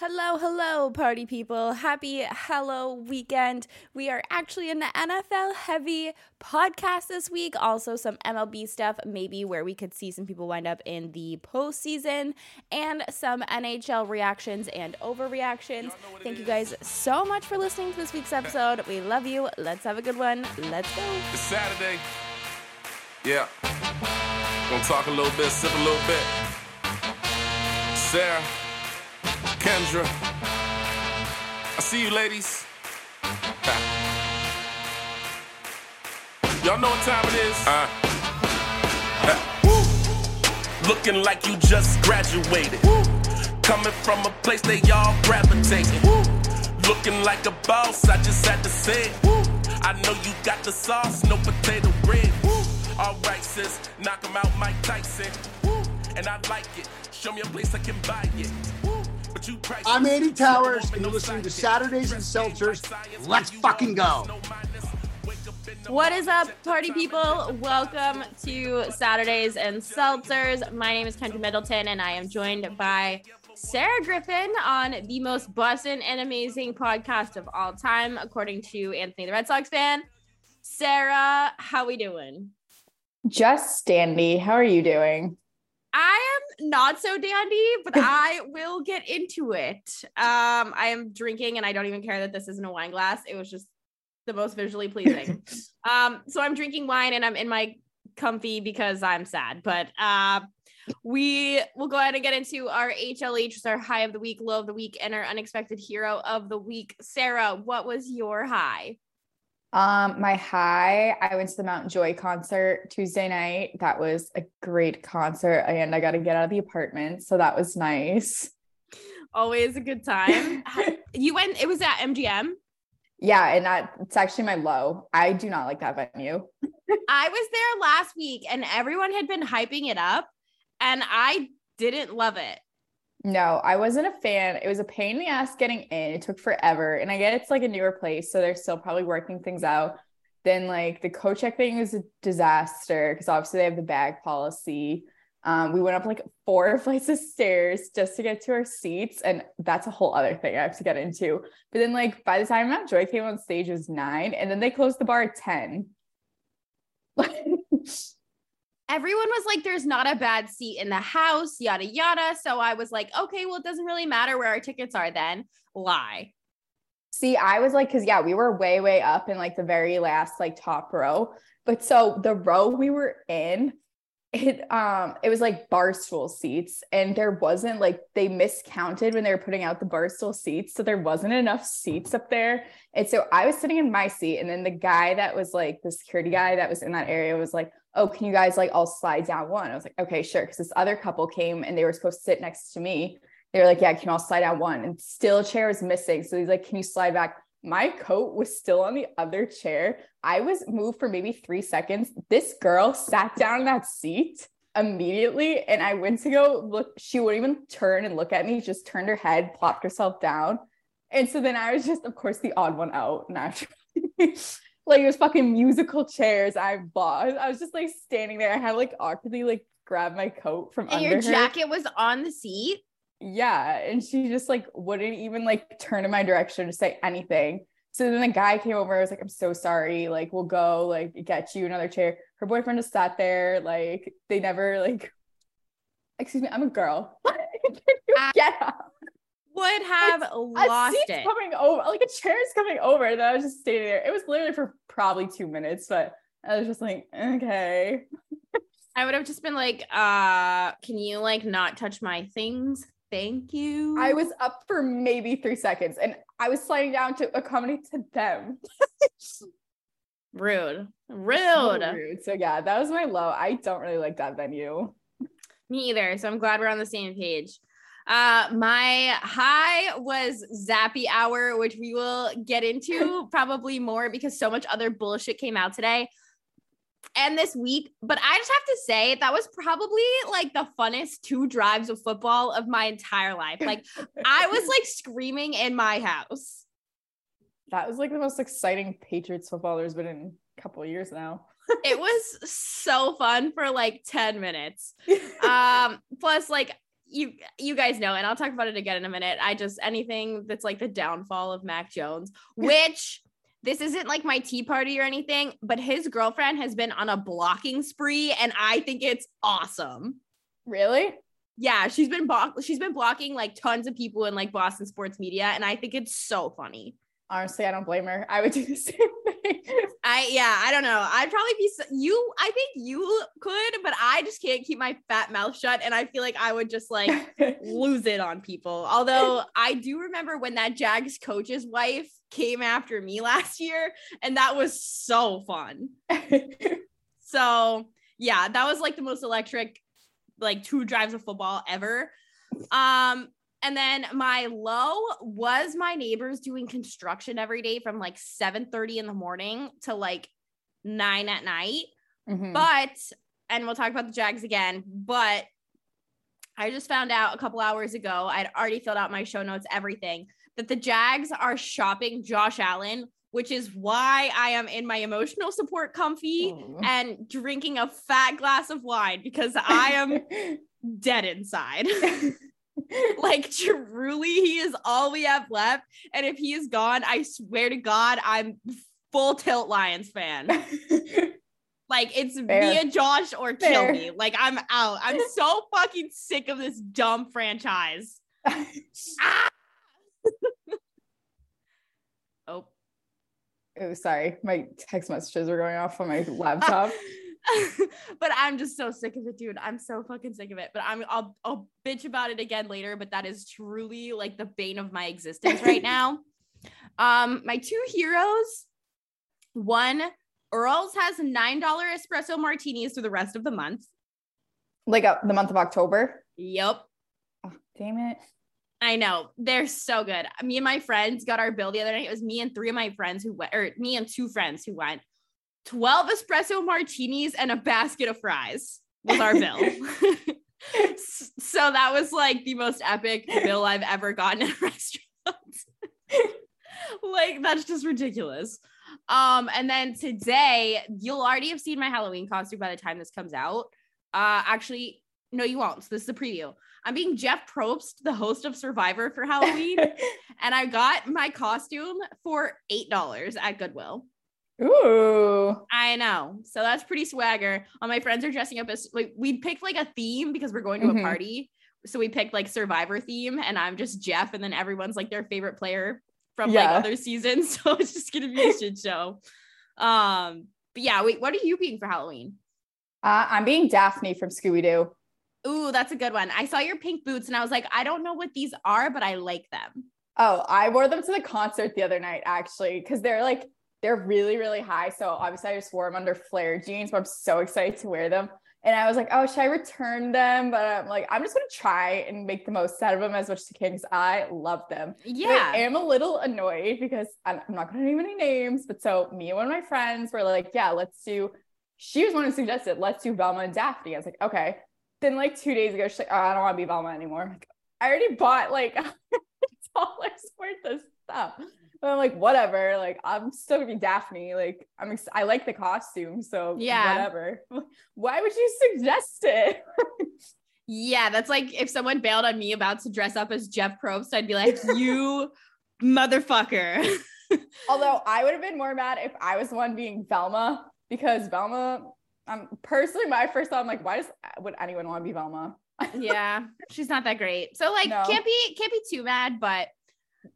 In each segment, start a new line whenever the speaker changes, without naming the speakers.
Hello, hello, party people. Happy Hello weekend. We are actually in the NFL heavy podcast this week. Also, some MLB stuff, maybe where we could see some people wind up in the postseason, and some NHL reactions and overreactions. Thank you guys so much for listening to this week's episode. We love you. Let's have a good one. Let's go.
It's Saturday. Yeah. Gonna talk a little bit, sip a little bit. Sarah. Kendra. I see you, ladies. Y'all know what time it is. Uh. Looking like you just graduated. Woo. Coming from a place they all gravitating. Woo. Looking like a boss, I just had to say. Woo. I know you got the sauce, no potato bread. All right, sis, knock him out, Mike Tyson. And I like it. Show me a place I can buy it.
I'm Andy Towers, and you're listening to Saturdays and Seltzers. Let's fucking go.
What is up, party people? Welcome to Saturdays and Seltzers. My name is Kendra Middleton, and I am joined by Sarah Griffin on the most bussin' and amazing podcast of all time, according to Anthony the Red Sox fan. Sarah, how are we doing?
Just dandy. How are you doing?
I am not so dandy, but I will get into it. Um, I am drinking and I don't even care that this isn't a wine glass. It was just the most visually pleasing. um, so I'm drinking wine and I'm in my comfy because I'm sad. But uh we will go ahead and get into our HLH, is our high of the week, low of the week, and our unexpected hero of the week. Sarah, what was your high?
Um, my high, I went to the Mount Joy concert Tuesday night. That was a great concert, and I got to get out of the apartment, so that was nice.
Always a good time. you went. It was at MGM.
Yeah, and that it's actually my low. I do not like that venue.
I was there last week, and everyone had been hyping it up, and I didn't love it.
No, I wasn't a fan. It was a pain in the ass getting in. It took forever. And I get it's like a newer place, so they're still probably working things out. Then like the coach check thing is a disaster because obviously they have the bag policy. Um, we went up like four flights of stairs just to get to our seats, and that's a whole other thing I have to get into. But then, like by the time Mount Joy came on stage, was nine, and then they closed the bar at ten.
everyone was like, there's not a bad seat in the house, yada, yada. So I was like, okay, well, it doesn't really matter where our tickets are then. Lie.
See, I was like, cause yeah, we were way, way up in like the very last like top row. But so the row we were in, it um it was like barstool seats and there wasn't like they miscounted when they were putting out the barstool seats so there wasn't enough seats up there and so i was sitting in my seat and then the guy that was like the security guy that was in that area was like oh, can you guys like all slide down one? I was like, okay, sure. Cause this other couple came and they were supposed to sit next to me. They were like, yeah, can all slide down one? And still a chair was missing. So he's like, can you slide back? My coat was still on the other chair. I was moved for maybe three seconds. This girl sat down in that seat immediately. And I went to go look. She wouldn't even turn and look at me, just turned her head, plopped herself down. And so then I was just, of course, the odd one out naturally. like it was fucking musical chairs I bought. I was just like standing there. I had like awkwardly like grab my coat from
and
under
your
her.
jacket was on the seat.
Yeah, and she just like wouldn't even like turn in my direction to say anything. So then the guy came over. I was like, "I'm so sorry. Like, we'll go like get you another chair." Her boyfriend just sat there. Like, they never like. Excuse me, I'm a girl. get up
would have it's, lost
it. Coming over, like a chair is coming over. That I was just standing there. It was literally for probably two minutes, but I was just like, okay.
I would have just been like, uh, can you like not touch my things? Thank you.
I was up for maybe three seconds and I was sliding down to accommodate to them.
rude. Rude.
So rude. So yeah, that was my low. I don't really like that venue.
Me either. So I'm glad we're on the same page. Uh, my high was Zappe Hour, which we will get into probably more because so much other bullshit came out today and this week. But I just have to say, that was probably like the funnest two drives of football of my entire life. Like, I was like screaming in my house.
That was like the most exciting Patriots football there's been in a couple years now.
it was so fun for like 10 minutes. Um, plus, like, you you guys know, and I'll talk about it again in a minute. I just anything that's like the downfall of Mac Jones, which this isn't like my tea party or anything, but his girlfriend has been on a blocking spree, and I think it's awesome.
Really?
Yeah, she's been block- she's been blocking like tons of people in like Boston sports media, and I think it's so funny.
Honestly, I don't blame her. I would do the same thing.
I yeah, I don't know. I'd probably be so, you. I think you could, but I just can't keep my fat mouth shut, and I feel like I would just like lose it on people. Although I do remember when that Jags coach's wife came after me last year, and that was so fun. so yeah, that was like the most electric, like two drives of football ever. Um, and then my low was my neighbors doing construction every day from like 7 30 in the morning to like 9 at night.
Mhm.
But, and we'll talk about the Jags again, but I just found out a couple hours ago, I'd already filled out my show notes, everything, that the Jags are shopping Josh Allen, which is why I am in my emotional support comfy and drinking a fat glass of wine because I am dead inside. like truly he is all we have left and if he is gone i swear to god i'm full tilt lions fan like it's
Fair.
me and josh or kill me like i'm out i'm so fucking sick of this dumb franchise ah! oh
oh, sorry. My text messages are going off on my laptop.
but I'm just so sick of it, dude. I'm so fucking sick of it. But I'm I'll I'll bitch about it again later. But that is truly like the bane of my existence right now. Um, my two heroes. One, Earl's has nine dollar espresso martinis for the rest of the month.
like uh, the month of October.
Yep.
Oh, damn it.
I know they're so good. Me and my friends got our bill the other night. It was me and three of my friends who went, or me and two friends who went. 12 espresso martinis and a basket of fries was our bill. So that was like the most epic bill I've ever gotten at a restaurant. like that's just ridiculous. Um, and then today you'll already have seen my Halloween costume by the time this comes out. Uh, actually, no, you won't. So this is a preview. I'm being Jeff Probst, the host of Survivor for Halloween, and I got my costume for eight dollars at Goodwill.
Ooh.
I know. So that's pretty swagger. All my friends are dressing up as like we picked like a theme because we're going to
Mhm.
a party. So we picked like Survivor theme, and I'm just Jeff, and then everyone's like their favorite player from
Yeah.
like other seasons. So it's just gonna be a shit show. Um, but yeah, wait, what are you being for Halloween?
Uh, I'm being Daphne from Scooby Doo.
Ooh, that's a good one. I saw your pink boots and I was like, I don't know what these are, but I like them.
Oh, I wore them to the concert the other night actually because they're like they're really really high. So obviously I just wore them under flare jeans, but I'm so excited to wear them. And I was like, oh, should I return them? But I'm like, I'm just gonna try and make the most out of them as much as I can because I love them. But
Yeah.
I am a little annoyed because I'm, I'm not gonna name any names, but so me and one of my friends were like, yeah, let's do. She was one who suggested let's do Velma and Daphne. I was like, okay. Then like two days ago, she's like, oh, I don't want to be Velma anymore. I'm like, I already bought like dollars worth of stuff. I'm like, whatever. Like, I'm still gonna be Daphne. Like, I'm ex- I like the costume, so
Yeah.
whatever. Why would you suggest it?
Yeah, that's like if someone bailed on me about to dress up as Jeff Probst, I'd be like, you motherfucker.
Although I would have been more mad if I was the one being Velma because Velma, um, personally, my first thought, I'm like, why does would anyone want to be Velma?
yeah, she's not that great. So like
No.
can't be can't be too mad, but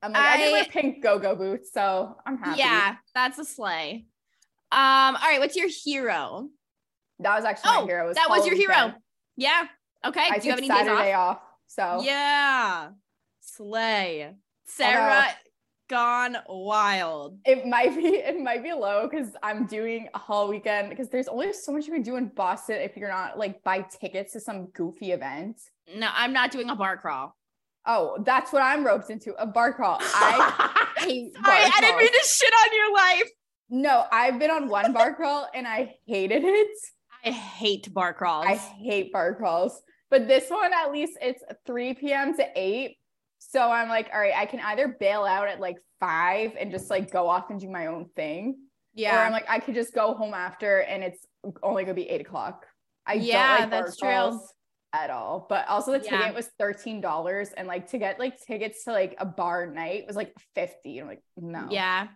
I'm like, I, did wear pink go-go boots, so I'm happy.
yeah, that's a sleigh. Um, all right, what's your hero?
that was actually
Oh,
my hero. It
that was your hero.
weekend.
Yeah. Okay.
I
Do you have any days
Saturday
off?
off. So
Yeah. sleigh. Sarah gone wild.
it might be it might be low because I'm doing a whole weekend because there's only so much you can do in Boston if you're not like buy tickets to some goofy event.
No, I'm not doing a bar crawl.
Oh, that's what I'm roped into a bar crawl. I hate
Sorry, I didn't mean to shit on your life.
no, I've been on one bar crawl and I hated it.
I hate bar crawls.
I hate bar crawls. But this one, at least it's 3 p.m. to 8. So I'm like, all right, I can either bail out at like five and just like go off and do my own thing.
yeah.
Or I'm like, I could just go home after and it's only gonna be eight o'clock. I
Yeah,
don't like
that's true.
At all. But also the
Yeah.
ticket was $13 and like to get like tickets to like a bar night was like 50. I'm like, no.
Yeah.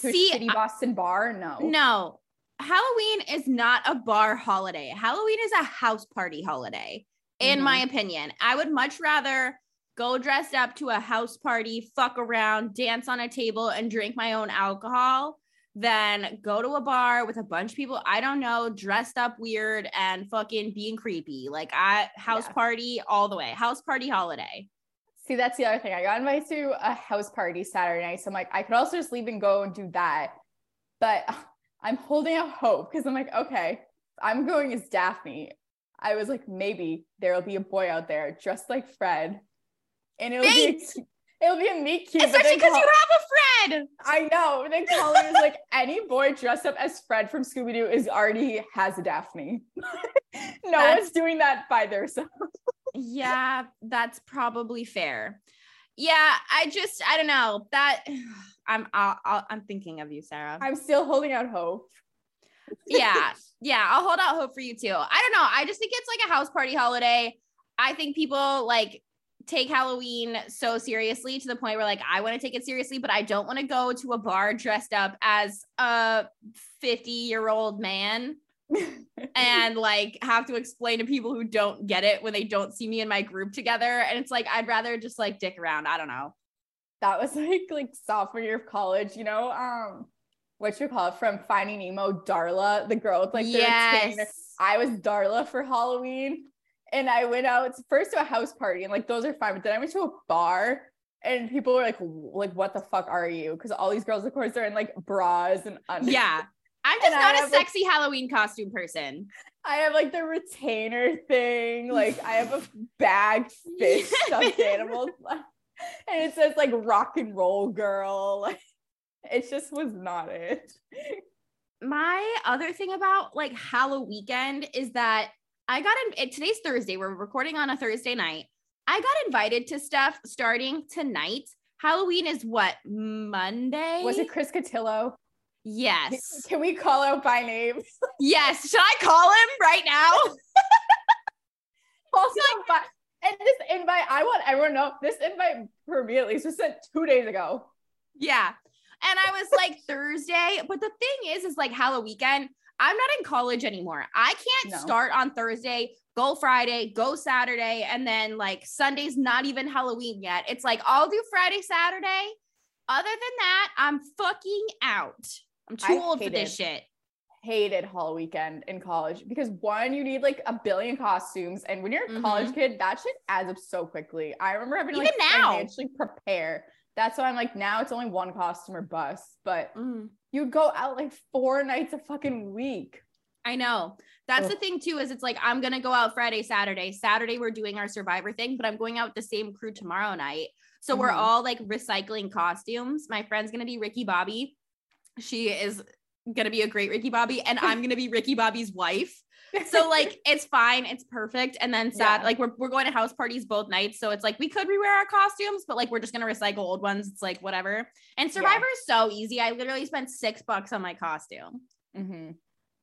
To a
See,
shitty Boston bar, no.
No, Halloween is not a bar holiday. Halloween is a house party holiday, in
Mhm.
my opinion. I would much rather go dressed up to a house party, fuck around, dance on a table, and drink my own alcohol than go to a bar with a bunch of people I don't know, dressed up weird and fucking being creepy. Like I house
Yeah.
party all the way. House party holiday.
See, that's the other thing. I got invited to a house party Saturday night. So I'm like, I could also just leave and go and do that. But uh, I'm holding out hope because I'm like, okay, I'm going as Daphne. I was like, maybe there'll be a boy out there dressed like Fred. And it'll be a,
Thanks.
cu- it'll be a meet cute.
Especially because
Col-
you have a friend.
I know. And then Colin was like, any boy dressed up as Fred from Scooby Doo is already has a Daphne. no
That's-
one's doing that by themselves.
yeah, that's probably fair. Yeah, I just I don't know that I'm I'll, I'll, I'm thinking of you, Sarah.
I'm still holding out hope.
yeah, yeah, I'll hold out hope for you too. I don't know. I just think it's like a house party holiday. I think people like take Halloween so seriously to the point where like I want to take it seriously, but I don't want to go to a bar dressed up as a 50 year old man and like have to explain to people who don't get it when they don't see me in my group together. And it's like I'd rather just like dick around. I don't know.
that was like like sophomore year of college, you know, um, what you call it from Finding Nemo, Darla, the girl with like the retainer.
yes.
I was Darla for Halloween, and I went out first to a house party, and like those are fine, but then I went to a bar. And people were like, like, what the fuck are you? Because all these girls, of course, are in like bras and undies.
Yeah. I'm just
And
not a
have, like-
sexy Halloween costume person.
I have like the retainer thing. Like I have a bag fish stuffed animals, and it says like rock and roll girl. Like it just was not it.
my other thing about like Halloween weekend is that I got in today's Thursday. We're recording on a Thursday night. I got invited to stuff starting tonight. Halloween is what Monday?
Was it Chris Cotillo?
Yes.
Can we call out by name?
yes. Should I call him right now?
Also, but and this invite, I want everyone to know this invite for me at least was sent two days ago.
Yeah. And I was like Thursday, but the thing is, is like Halloween weekend. I'm not in college anymore. I can't
No.
start on Thursday, go Friday, go Saturday, and then like Sunday's not even Halloween yet. It's like I'll do Friday, Saturday. Other than that, I'm fucking out. I'm too
I
old for this shit.
Hated Hall weekend in college because one, you need like a billion costumes, and when you're a college kid, that shit adds up so quickly. I remember having to like
Mm-hmm. Now.
financially prepare. That's why I'm like now it's only one costume or bus, but
Mm.
You'd go out like four nights a fucking week.
I know. That's
Ugh.
the thing too, is it's like I'm gonna go out Friday, Saturday. Saturday we're doing our survivor thing, but I'm going out with the same crew tomorrow night. So we're
Mhm.
all like recycling costumes. My friend's gonna be Ricky Bobby. She is gonna be a great Ricky Bobby, and I'm gonna be Ricky Bobby's wife. So like it's fine, it's perfect. And then sad,
Yeah.
like we're we're going to house parties both nights. So it's like we could rewear our costumes, but like we're just gonna recycle old ones. It's like whatever. And Survivor is so easy. I literally spent six bucks on my costume.
Mhm.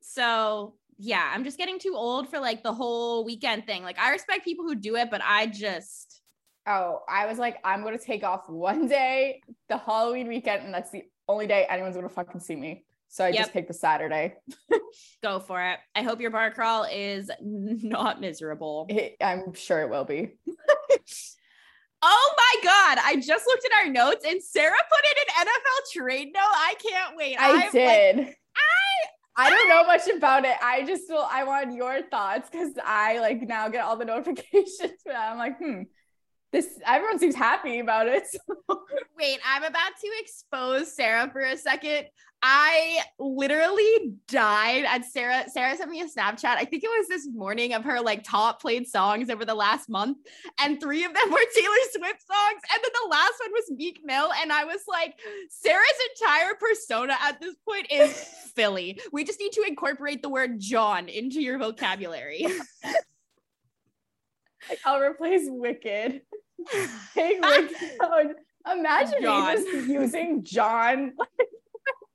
So yeah, I'm just getting too old for like the whole weekend thing. Like I respect people who do it, but I just
Oh, I was like, I'm gonna take off one day, the Halloween weekend, and that's the only day anyone's gonna fucking see me. So I
Yep.
just picked the Saturday.
go for it. I hope your bar crawl is not miserable.
It- I'm sure it will be.
Oh my god, I just looked at our notes and Sarah put in an NFL trade note. I can't wait.
I
I'm, like,
did. I I don't know much about it. I just will I want your thoughts because I like now get all the notifications. But I'm like, hmm, this everyone seems happy about it. so-
Wait, I'm about to expose Sarah for a second. I literally died at Sarah. Sarah sent me a Snapchat. I think it was this morning of her like top played songs over the last month, and three of them were Taylor Swift songs, and then the last one was Meek Mill. And I was like, Sarah's entire persona at this point is Philly. We just need to incorporate the word jawn into your vocabulary.
I'll replace Wicked. Take Wicked. Imagine
jawn.
me just using jawn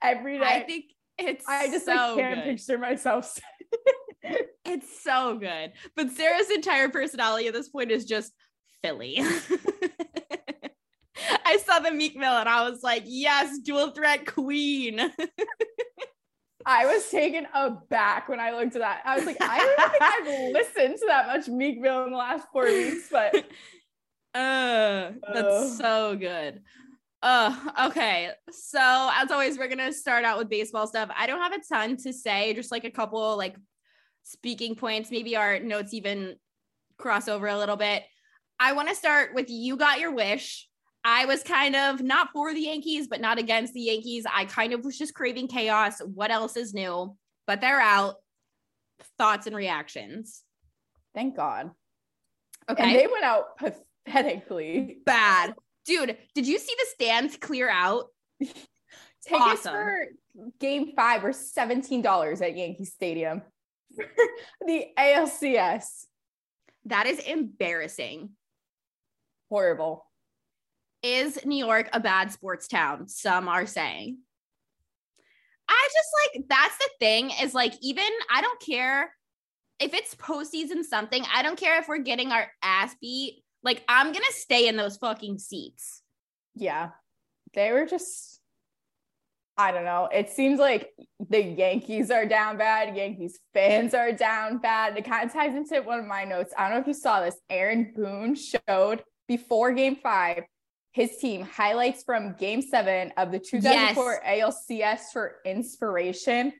every day.
I think it's
I just
so
like, can't
good.
picture myself.
it's so good. But Sarah's entire personality at this point is just Philly. I saw the Meek Mill and I was like, yes, dual threat queen.
I was taken aback when I looked at that. I was like, I don't think I've listened to that much Meek Mill in the last four weeks, but
uh, that's so good. Uh, okay. So as always, we're gonna start out with baseball stuff. I don't have a ton to say, just like a couple like speaking points. Maybe our notes even cross over a little bit. I want to start with you got your wish. I was kind of not for the Yankees, but not against the Yankees. I kind of was just craving chaos. What else is new? But they're out. Thoughts and reactions.
Thank God. Okay. And they went out pathetically.
Bad. Dude, did you see the stands clear out?
Tickets awesome. for game five were $17 at Yankee Stadium. the ALCS.
That is embarrassing.
Horrible.
Is New York a bad sports town? Some are saying. I just like that's the thing is like even I don't care if it's postseason something. I don't care if we're getting our ass beat. Like I'm gonna stay in those fucking seats.
Yeah, they were just. I don't know. It seems like the Yankees are down bad. Yankees fans are down bad. It kind of ties into one of my notes. I don't know if you saw this. Aaron Boone showed before game five his team highlights from game seven of the 2004 yes. ALCS for inspiration.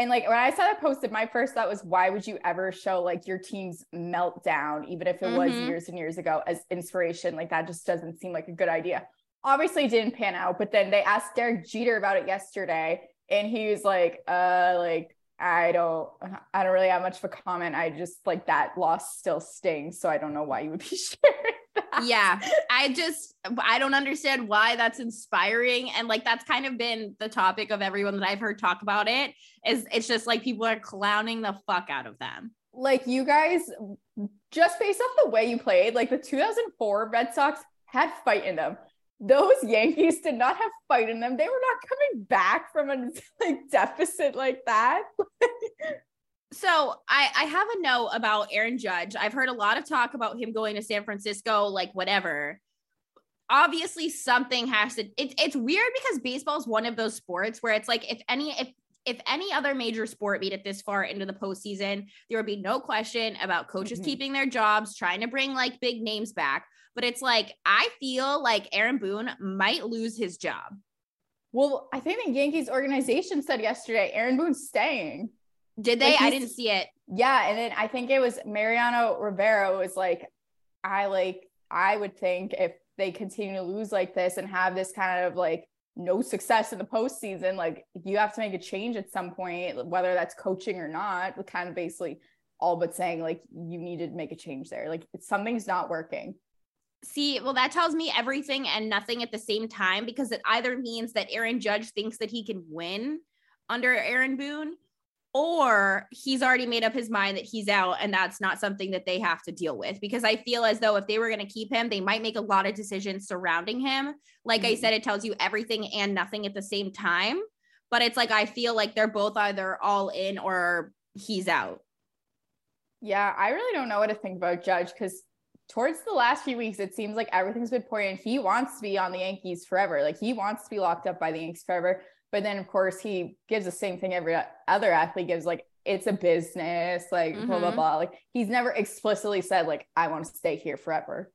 And like when I saw that posted, my first thought was, why would you ever show like your team's meltdown, even if it mm-hmm. was years and years ago, as inspiration? Like that just doesn't seem like a good idea. Obviously, didn't pan out, but then they asked Derek Jeter about it yesterday, and he was like, uh, like I don't I don't really have much of a comment. I just like that loss still stings. So I don't know why you would be sharing.
Yeah. I just I don't understand why that's inspiring. And like that's kind of been the topic of everyone that I've heard talk about it. Is it's just like people are clowning the fuck out of them.
Like you guys just based off the way you played, like the 2004 Red Sox had fight in them those Yankees did not have fight in them. They were not coming back from a like deficit like that.
so I, I have a note about Aaron Judge. I've heard a lot of talk about him going to San Francisco, like whatever. Obviously, something has to. It's it's weird because baseball is one of those sports where it's like if any if if any other major sport made it this far into the postseason, there would be no question about coaches mm-hmm. keeping their jobs, trying to bring like big names back. But it's like, I feel like Aaron Boone might lose his job.
Well, I think the Yankees organization said yesterday Aaron Boone's staying.
Did they? Like I didn't see it.
Yeah. And then I think it was Mariano Rivera was like, I like, I would think if they continue to lose like this and have this kind of like no success in the postseason, like you have to make a change at some point, whether that's coaching or not, kind of basically all but saying like you need to make a change there. Like something's not working.
See, well, that tells me everything and nothing at the same time because it either means that Aaron Judge thinks that he can win under Aaron Boone, or he's already made up his mind that he's out and that's not something that they have to deal with. Because I feel as though if they were going to keep him, they might make a lot of decisions surrounding him. Like mm-hmm. I said, it tells you everything and nothing at the same time. But it's like I feel like they're both either all in or he's out.
Yeah, I really don't know what to think about Judge because towards the last few weeks, it seems like everything's been pointing. He wants to be on the Yankees forever. Like he wants to be locked up by the Yankees forever. But then, of course, he gives the same thing every other athlete gives. Like it's a business. Like mm-hmm. blah blah mm-hmm. blah. Like he's never explicitly said like I want to stay here forever.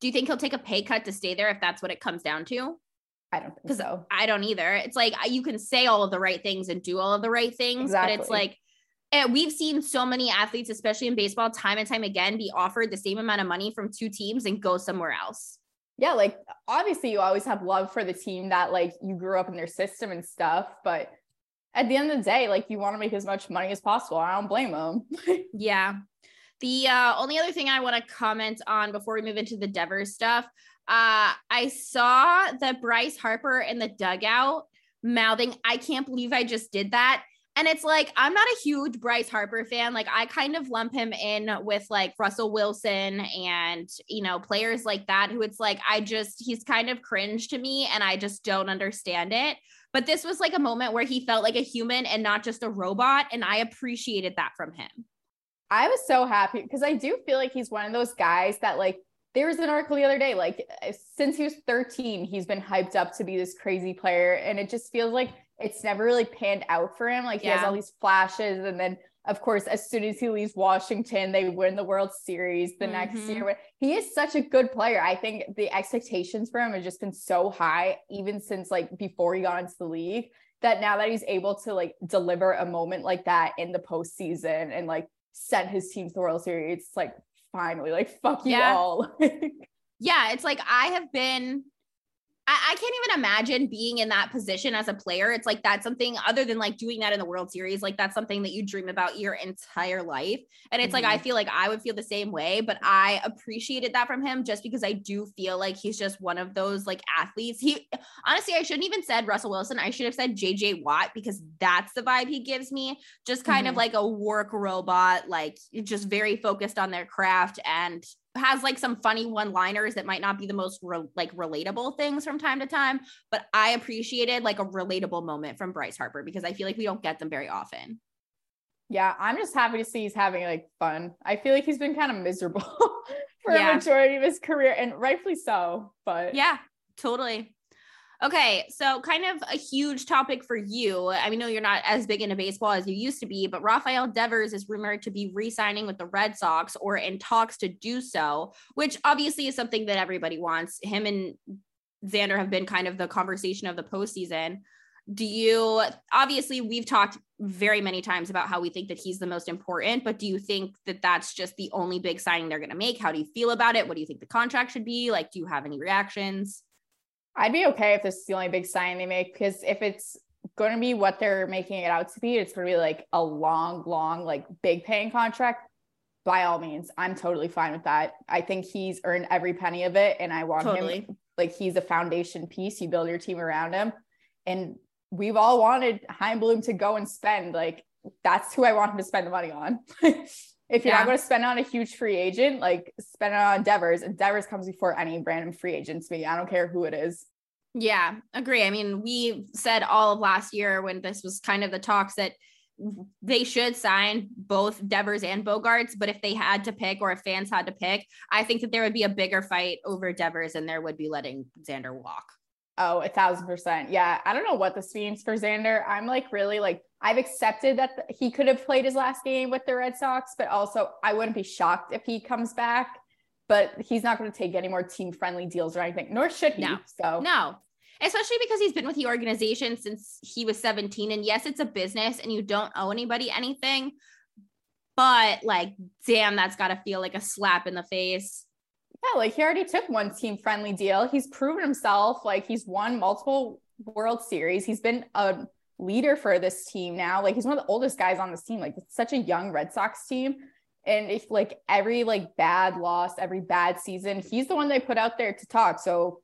Do you think he'll take a pay cut to stay there if that's what it comes down to?
I don't think so.
I don't either. It's like you can say all of the right things and do all of the right things, exactly. but it's like and we've seen so many athletes, especially in baseball, time and time again, be offered the same amount of money from two teams and go somewhere else.
Yeah, like obviously you always have love for the team that like you grew up in their system and stuff, but at the end of the day, like you want to make as much money as possible. I don't blame them.
yeah. The uh, only other thing I want to comment on before we move into the Devers stuff, uh, I saw that Bryce Harper in the dugout mouthing, I can't believe I just did that And it's like, I'm not a huge Bryce Harper fan. Like, I kind of lump him in with like Russell Wilson and, you know, players like that who it's like, I just, he's kind of cringe to me and I just don't understand it. But this was like a moment where he felt like a human and not just a robot. And I appreciated that from him.
I was so happy because I do feel like he's one of those guys that like there was an article the other day like since he was 13 he's been hyped up to be this crazy player and it just feels like it's never really panned out for him like he yeah. has all these flashes and then of course as soon as he leaves Washington they win the World Series the mm-hmm. next year he is such a good player I think the expectations for him have just been so high even since like before he got into the league that now that he's able to like deliver a moment like that in the postseason and like sent his team to the World Series. It's like finally, like fuck you yeah. all.
yeah, it's like I have been I, I, can't even imagine being in that position as a player. It's like that's something other than like doing that in the World Series, like that's something that you dream about your entire life. And it's mm-hmm. like I mm-hmm. feel like I would feel the same way, but I appreciated that from him just because I do feel like he's just one of those like athletes. He honestly, I shouldn't even said Russell Wilson. I should have said JJ Watt because that's the vibe he gives me. Just kind mm-hmm. of like a work robot, like just very focused on their craft and has like some funny one liners that might not be the most re- like relatable things from time to time but i appreciated like a relatable moment from bryce harper because i feel like we don't get them very often.
Yeah i'm just happy to see he's having like fun. I feel like he's been kind of miserable for yeah. a majority of his career and rightfully so but
yeah totally Okay, so kind of a huge topic for you. I mean, no, you're not as big into baseball as you used to be, but Rafael Devers is rumored to be re-signing with the Red Sox or in talks to do so, which obviously is something that everybody wants. Him and Xander have been kind of the conversation of the postseason. Do you obviously we've talked very many times about how we think that he's the most important, but do you think that that's just the only big signing they're going to make? How do you feel about it? What do you think the contract should be? Like, do you have any reactions?
I'd be okay if this is the only big sign they make because if it's going to be what they're making it out to be, it's going to be like a long, long, like big paying contract. By all means, I'm totally fine with that. I think he's earned every penny of it, and I want totally. him like he's a foundation piece. You build your team around him, and we've all wanted Chaim Bloom to go and spend like that's who I want him to spend the money on. if you're yeah. not going to spend on a huge free agent, like spend it on Devers. And Devers comes before any random free agent to me. I don't care who it is.
Yeah, agree. I mean, we said all of last year when this was kind of the talks that they should sign both Devers and Bogaerts, but if they had to pick or if fans had to pick, I think that there would be a bigger fight over Devers and there would be letting Xander walk.
Oh, a thousand percent. Yeah. I don't know what this means for Xander. I'm like really like I've accepted that he could have played his last game with the Red Sox, but also I wouldn't be shocked if he comes back. But he's not going to take any more team friendly deals or anything, nor should he.
No.
So
no, especially because he's been with the organization since he was 17. And yes, it's a business and you don't owe anybody anything, but like, damn, that's got to feel like a slap in the face.
Yeah, like he already took one team friendly deal. He's proven himself. Like he's won multiple World Series. He's been a leader for this team now. Like he's one of the oldest guys on this team. Like it's such a young Red Sox team. And if like every like bad loss, every bad season, he's the one they put out there to talk. So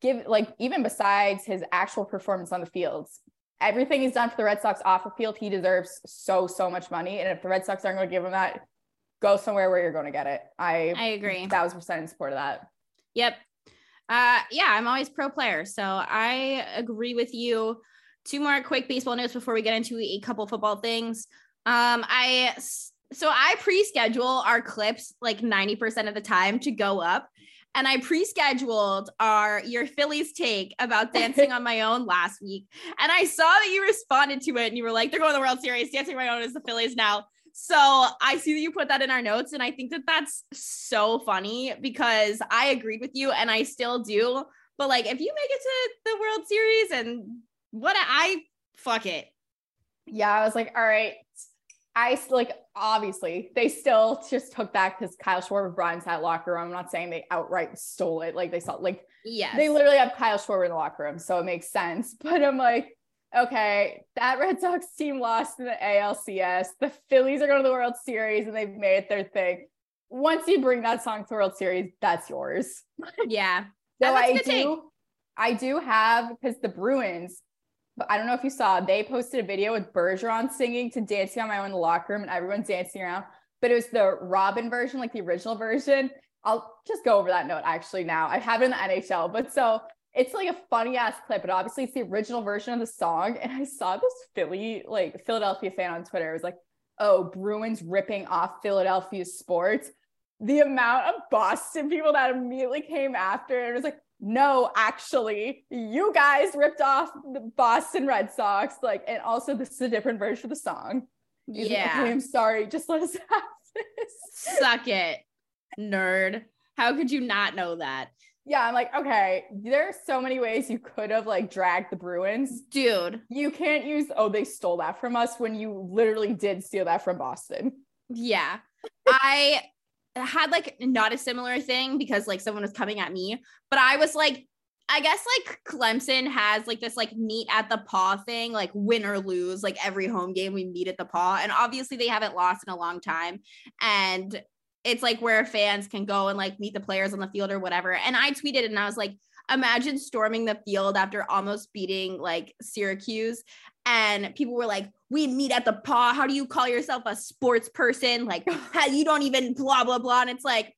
give like even besides his actual performance on the fields, everything he's done for the Red Sox off the field, he deserves so so much money. And if the Red Sox aren't going to give him that, go somewhere where you're going to get it. I
I agree.
Thousand percent in support of that.
Yep. Uh, yeah, I'm always pro player, so I agree with you. Two more quick baseball notes before we get into a couple football things. Um, I so I pre-schedule our clips like 90% of the time to go up and I pre-scheduled our your Phillies take about dancing on my own last week. And I saw that you responded to it and you were like, they're going to the World Series, dancing on my own is the Phillies now. So I see that you put that in our notes, and I think that that's so funny because I agreed with you and I still do. But like, if you make it to the World Series and what I fuck it.
Yeah, I was like, all right, I like obviously they still just took back because Kyle Schwarber into that locker room. I'm not saying they outright stole it. Like they saw like
yeah,
they literally have Kyle Schwarber in the locker room, so it makes sense. But I'm like, okay, that Red Sox team lost in the ALCS. The Phillies are going to the World Series and they've made it their thing. Once you bring that song to the World Series, that's yours.
Yeah.
so I do, take. I do have because the Bruins but I don't know if you saw, they posted a video with Bergeron singing to Dancing on My Own in the locker room and everyone's dancing around. But it was the Robyn version, like the original version. I'll just go over that note actually now. I have it in the NHL, but so it's like a funny ass clip, but obviously it's the original version of the song. And I saw this Philly, like Philadelphia fan on Twitter. It was like, oh, Bruins ripping off Philadelphia sports. The amount of Boston people that immediately came after it was like, no, actually, you guys ripped off the Boston Red Sox. Like, and also this is a different version of the song.
Yeah.
Like, I'm sorry. Just let us have this.
Suck it, nerd. How could you not know that?
Yeah, I'm like, okay, there are so many ways you could have like dragged the Bruins.
Dude.
You can't use, oh, they stole that from us when you literally did steal that from Boston.
Yeah. I had like not a similar thing because like someone was coming at me, but I was like, I guess like Clemson has like this like meet at the paw thing, like win or lose, like every home game we meet at the paw. And obviously they haven't lost in a long time. And it's like where fans can go and like meet the players on the field or whatever. And I tweeted and I was like, imagine storming the field after almost beating like Syracuse. And people were like, we meet at the paw. How do you call yourself a sports person? Like, how you don't even blah, blah, blah. And it's like,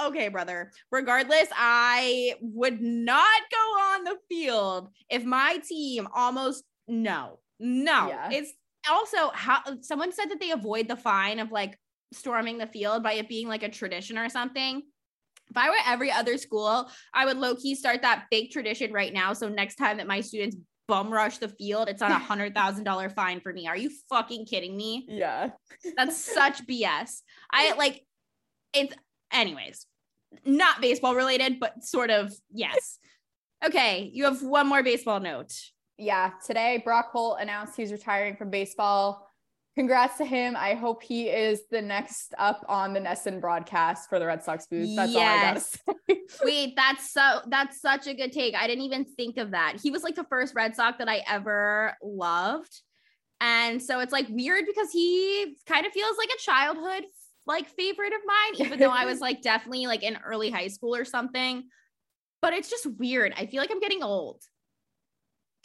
okay, brother. Regardless, I would not go on the field if my team almost no, no.
Yeah.
It's also how someone said that they avoid the fine of like storming the field by it being like a tradition or something. If I were every other school, I would low key start that fake tradition right now. So next time that my students bum rush the field, it's on a hundred thousand dollar fine for me. Are you fucking kidding me?
Yeah.
That's such BS. I like it's anyways, not baseball related, but sort of yes. Okay, you have one more baseball note.
Yeah. Today, Brock Holt announced he's retiring from baseball. Congrats to him. I hope he is the next up on the NESN broadcast for the Red Sox booth. That's all I gotta
Yes.
say.
Wait, that's so that's such a good take. I didn't even think of that. He was like the first Red Sox that I ever loved. And so it's like weird because he kind of feels like a childhood like favorite of mine, even though I was like definitely like in early high school or something. But it's just weird. I feel like I'm getting old.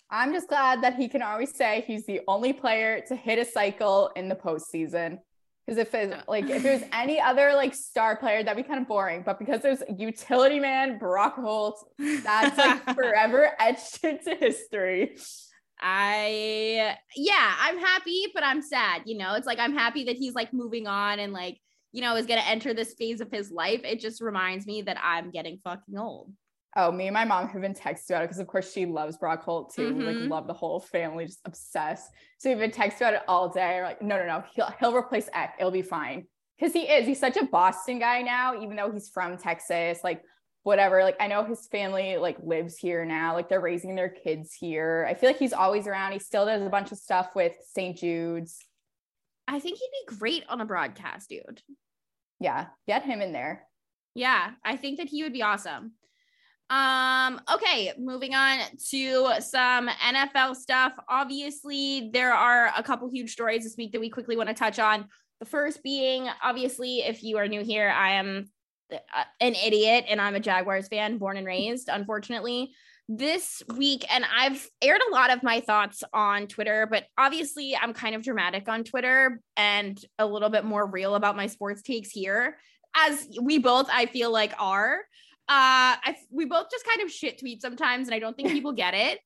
I'm just glad that he can always say he's the only player to hit a cycle in the postseason. Because if it like if there's any other like star player, that'd be kind of boring. But because there's utility man Brock Holt, that's like forever etched into history.
I yeah, I'm happy, but I'm sad. You know, it's like I'm happy that he's like moving on and like, you know, is gonna enter this phase of his life. It just reminds me that I'm getting fucking old.
Oh, me and my mom have been texting about it because, of course, she loves Brock Holt too. We like
mm-hmm.
love the whole family, just obsessed. So we've been texting about it all day. We're like, no, no, no, he'll he'll replace Eck. It'll be fine because he is. He's such a Boston guy now, even though he's from Texas. Like whatever. Like I know his family like lives here now. Like they're raising their kids here. I feel like he's always around. He still does a bunch of stuff with St. Jude's.
I think he'd be great on a broadcast, dude.
Yeah, get him in there.
Yeah, I think that he would be awesome. Um, okay, moving on to some NFL stuff. Obviously, there are a couple huge stories this week that we quickly want to touch on. The first being, obviously, if you are new here, I am uh, an idiot and I'm a Jaguars fan, born and raised, unfortunately. This week, and I've aired a lot of my thoughts on Twitter, but obviously, I'm kind of dramatic on Twitter and a little bit more real about my sports takes here, as we both, I feel like, are uh I, we both just kind of shit tweet sometimes and i don't think people get it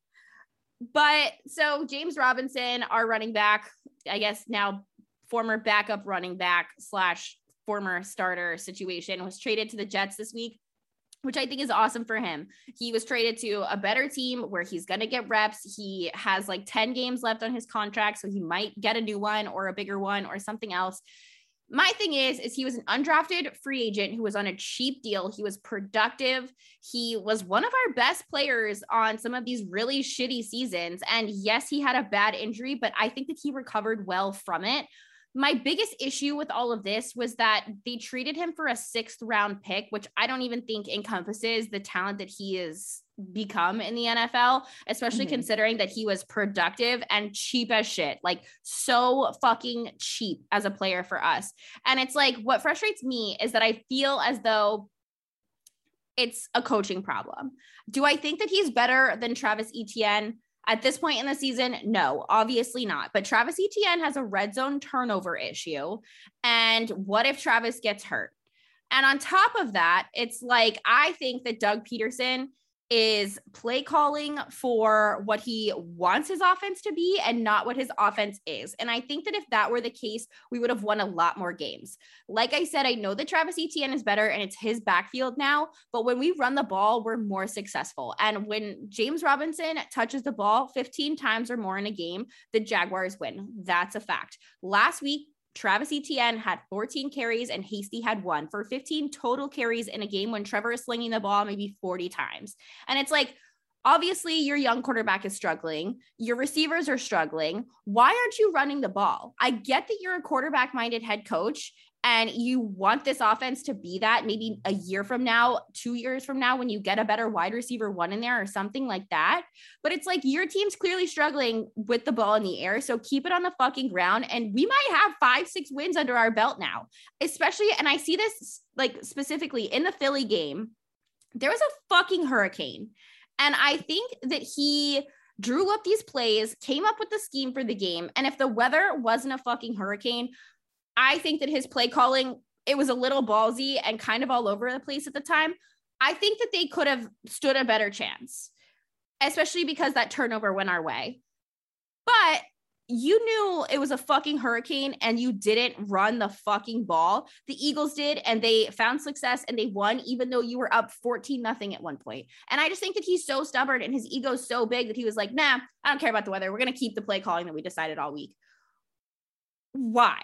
but so james robinson our running back i guess now former backup running back slash former starter situation was traded to the jets this week which I think is awesome for him. He was traded to a better team where he's going to get reps. He has like 10 games left on his contract, so he might get a new one or a bigger one or something else my thing is is he was an undrafted free agent who was on a cheap deal. He was productive. He was one of our best players on some of these really shitty seasons. And yes he had a bad injury but i think that he recovered well from it. My biggest issue with all of this was that they treated him for a sixth round pick which i don't even think encompasses the talent that he is become in the NFL, especially
Mhm.
considering that he was productive and cheap as shit. Like so fucking cheap as a player for us. And it's like what frustrates me is that I feel as though it's a coaching problem. Do I think that he's better than Travis Etienne? At this point in the season, no, obviously not. But Travis Etienne has a red zone turnover issue. And what if Travis gets hurt? And on top of that, it's like I think that Doug Pederson is play calling for what he wants his offense to be and not what his offense is. And I think that if that were the case, we would have won a lot more games. Like I said, I know that Travis Etienne is better and it's his backfield now, but when we run the ball, we're more successful. And when James Robinson touches the ball 15 times or more in a game, the Jaguars win. That's a fact. Last week, Travis Etienne had 14 carries and Hasty had one for 15 total carries in a game when Trevor is slinging the ball maybe 40 times. And it's like, obviously, your young quarterback is struggling. Your receivers are struggling. Why aren't you running the ball? I get that you're a quarterback minded head coach and you want this offense to be that maybe a year from now, two years from now, when you get a better wide receiver one in there or something like that. But it's like your team's clearly struggling with the ball in the air. So keep it on the fucking ground. And we might have five, six wins under our belt now, especially. And I see this like specifically in the Philly game, there was a fucking hurricane. And I think that he drew up these plays, came up with the scheme for the game. And if the weather wasn't a fucking hurricane, I think that his play calling, it was a little ballsy and kind of all over the place at the time. I think that they could have stood a better chance, especially because that turnover went our way. But you knew it was a fucking hurricane and you didn't run the fucking ball. The Eagles did, and they found success and they won, even though you were up 14 nothing at one point. And I just think that he's so stubborn and his ego's so big that he was like, nah, I don't care about the weather. We're going to keep the play calling that we decided all week. Why?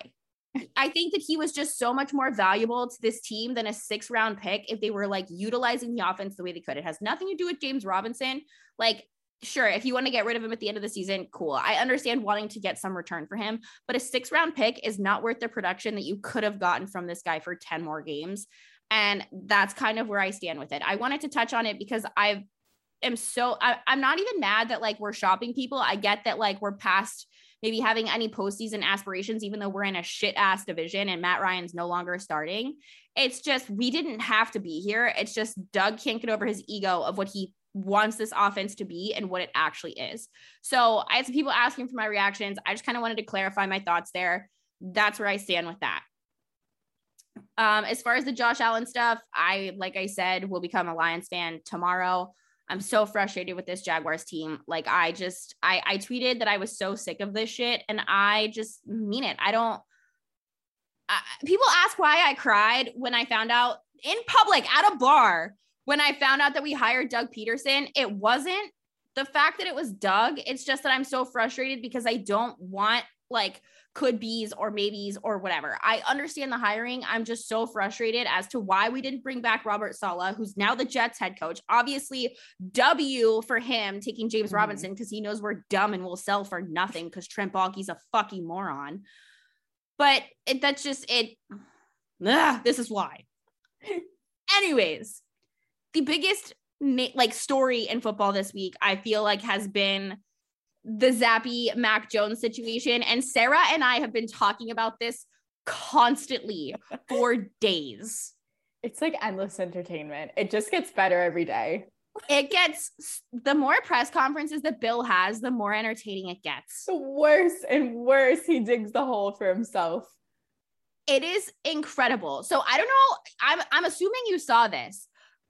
I think that he was just so much more valuable to this team than a six round pick if they were like utilizing the offense the way they could. It has nothing to do with James Robinson. Like, sure, if you want to get rid of him at the end of the season, cool. I understand wanting to get some return for him, but a six round pick is not worth the production that you could have gotten from this guy for 10 more games. And that's kind of where I stand with it. I wanted to touch on it because I am so, I, I'm not even mad that like we're shopping people. I get that like we're past maybe having any postseason aspirations, even though we're in a shit ass division and Matt Ryan's no longer starting. It's just, we didn't have to be here. It's just Doug can't get over his ego of what he wants this offense to be and what it actually is. So I had some people asking for my reactions. I just kind of wanted to clarify my thoughts there. That's where I stand with that. Um, as far as the Josh Allen stuff, I, like I said, will become a Lions fan tomorrow. I'm so frustrated with this Jaguars team. Like I just I I tweeted that I was so sick of this shit and I just mean it. I don't I, people ask why I cried when I found out in public at a bar when I found out that we hired Doug Pederson. It wasn't the fact that it was Doug. It's just that I'm so frustrated because I don't want like could be's or maybes or whatever. I understand the hiring. I'm just so frustrated as to why we didn't bring back Robert Saleh, who's now the Jets head coach. Obviously, W for him taking James mm-hmm. Robinson because he knows we're dumb and will sell for nothing because Trent Baalke's a fucking moron. But it, that's just it. Ugh, this is why. Anyways, the biggest like story in football this week, I feel like has been the Zappe Mac Jones situation. And Sarah and I have been talking about this constantly for days.
It's like endless entertainment. It just gets better every day.
It gets the more press conferences that Bill has, the more entertaining it gets.
The worse and worse, he digs the hole for himself.
It is incredible. So I don't know. I'm I'm assuming you saw this,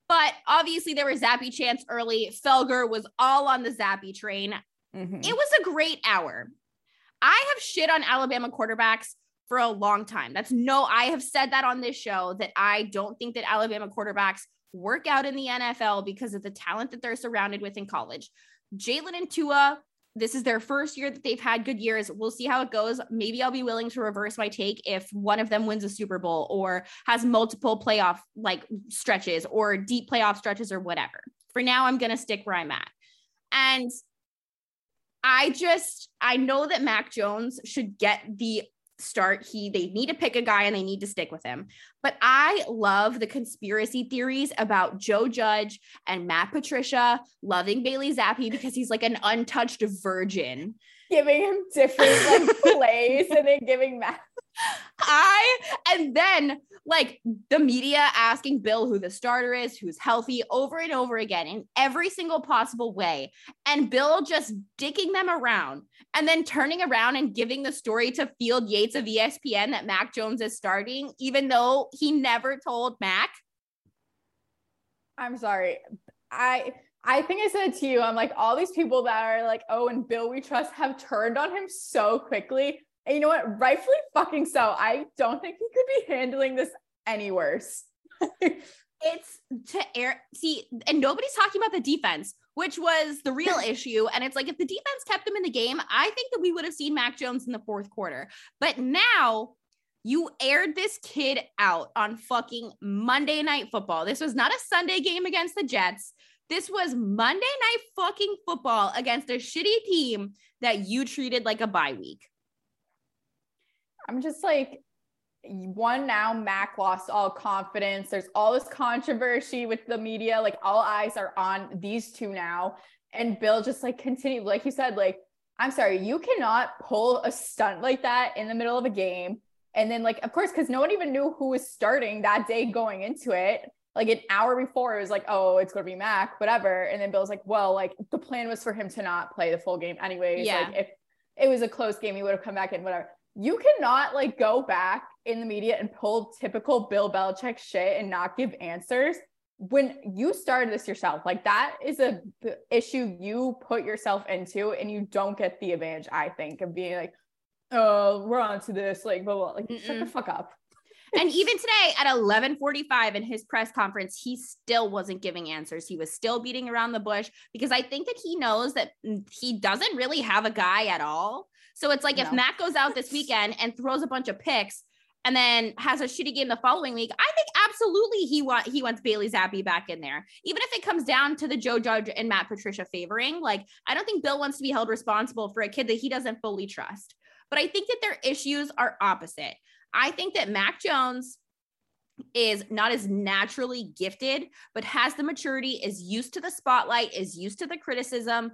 but obviously there were Zappe chants early. Felger was all on the Zappe train. Mm-hmm. It was a great hour. I have shit on Alabama quarterbacks for a long time. That's no, I have said that on this show that I don't think that Alabama quarterbacks work out in the NFL because of the talent that they're surrounded with in college. Jalen and Tua, this is their first year that they've had good years. We'll see how it goes. Maybe I'll be willing to reverse my take if one of them wins a Super Bowl or has multiple playoff like stretches or deep playoff stretches or whatever. For now, I'm going to stick where I'm at. And I just I know that Mac Jones should get the start he they need to pick a guy and they need to stick with him. But i love the conspiracy theories about joe judge and matt patricia loving Bailey Zappe because he's like an untouched virgin.
Giving him different like plays and then giving matt
I and then like the media asking Bill who the starter is, who's healthy over and over again in every single possible way. And Bill just dicking them around and then turning around and giving the story to Field Yates of ESPN that Mac Jones is starting, even though he never told Mac.
I'm sorry. I I think I said it to you, I'm like, all these people that are like, oh, and Bill we trust have turned on him so quickly. And you know what? Rightfully fucking so. I don't think he could be handling this any worse.
it's to air see, and nobody's talking about the defense, which was the real issue. And it's like if the defense kept them in the game, I think that we would have seen Mac Jones in the fourth quarter. But now you aired this kid out on fucking Monday night football. This was not a Sunday game against the Jets. This was Monday night fucking football against a shitty team that you treated like a bye week.
I'm just like, one now Mac lost all confidence. There's all this controversy with the media. Like all eyes are on these two now. And Bill just like continued, like you said, like, I'm sorry, you cannot pull a stunt like that in the middle of a game. And then, like, of course, because no one even knew who was starting that day going into it. Like an hour before, it was like, oh, it's going to be Mac, whatever. And then Bill's like, well, like the plan was for him to not play the full game anyways. Yeah. Like if it was a close game, he would have come back in, whatever you cannot like go back in the media and pull typical Bill Belichick shit and not give answers when you started this yourself. Like that is a issue you put yourself into, and you don't get the advantage. I think of being like, "Oh, we're on to this," like, blah blah. Like, Mm-mm. shut the fuck up.
and even today at 11:45 in his press conference, he still wasn't giving answers. He was still beating around the bush because I think that he knows that mm, he doesn't really have a guy at all so it's like no. if Mac goes out this weekend and throws a bunch of picks and then has a shitty game the following week, I think absolutely he want he wants Bailey Zappe back in there. Even if it comes down to the Joe Judge and Matt Patricia favoring, like I don't think Bill wants to be held responsible for a kid that he doesn't fully trust. But I think that their issues are opposite. I think that Mac Jones is not as naturally gifted, but has the maturity, is used to the spotlight, is used to the criticism,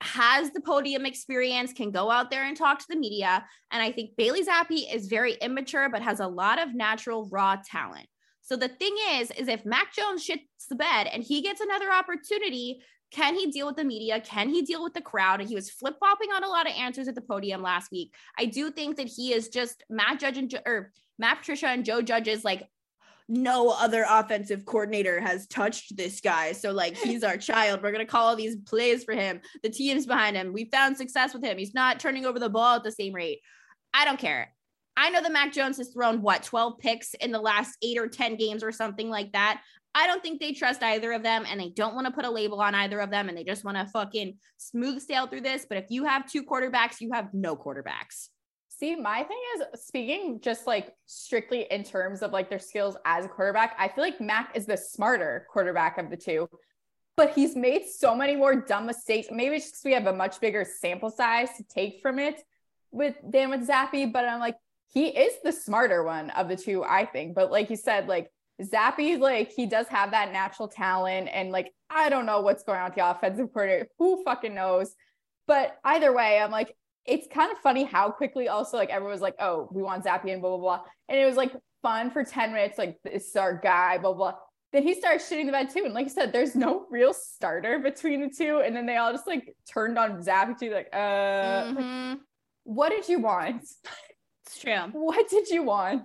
has the podium experience, can go out there and talk to the media. And I think Bailey Zappe is very immature, but has a lot of natural raw talent. So the thing is, is if Mac Jones shits the bed and he gets another opportunity, can he deal with the media? Can he deal with the crowd? And he was flip flopping on a lot of answers at the podium last week. I do think that he is just Matt Judge and or Matt Patricia and Joe Judge's like no other offensive coordinator has touched this guy. So like he's our child. We're gonna call all these plays for him. The team's behind him. We found success with him. He's not turning over the ball at the same rate. I don't care. I know that Mac Jones has thrown what 12 picks in the last eight or 10 games or something like that. I don't think they trust either of them and they don't want to put a label on either of them and they just want to fucking smooth sail through this. But if you have two quarterbacks, you have no quarterbacks.
See, my thing is speaking just like strictly in terms of like their skills as a quarterback, I feel like Mac is the smarter quarterback of the two, but he's made so many more dumb mistakes. Maybe it's just we have a much bigger sample size to take from it with Dan with Zappe, but I'm like, he is the smarter one of the two, I think. But like you said, like Zappe, like he does have that natural talent, and like I don't know what's going on with the offensive coordinator. Who fucking knows? But either way, I'm like, it's kind of funny how quickly also like everyone was like, oh, we want Zappe and blah, blah, blah. And it was like fun for 10 minutes, like this is our guy, blah, blah. Then he started shooting the bed too. And like I said, there's no real starter between the two. And then they all just like turned on Zappe too, like, uh, mm-hmm. like, what did you want?
It's true.
what did you want?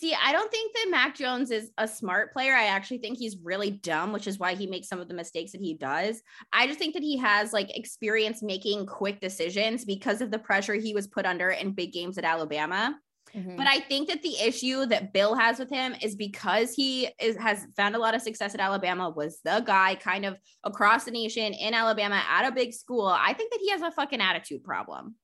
See, I don't think that Mac Jones is a smart player. I actually think he's really dumb, which is why he makes some of the mistakes that he does. I just think that he has like experience making quick decisions because of the pressure he was put under in big games at Alabama. Mm-hmm. But I think that the issue that Bill has with him is because he is, has found a lot of success at Alabama, was the guy kind of across the nation in Alabama at a big school. I think that he has a fucking attitude problem.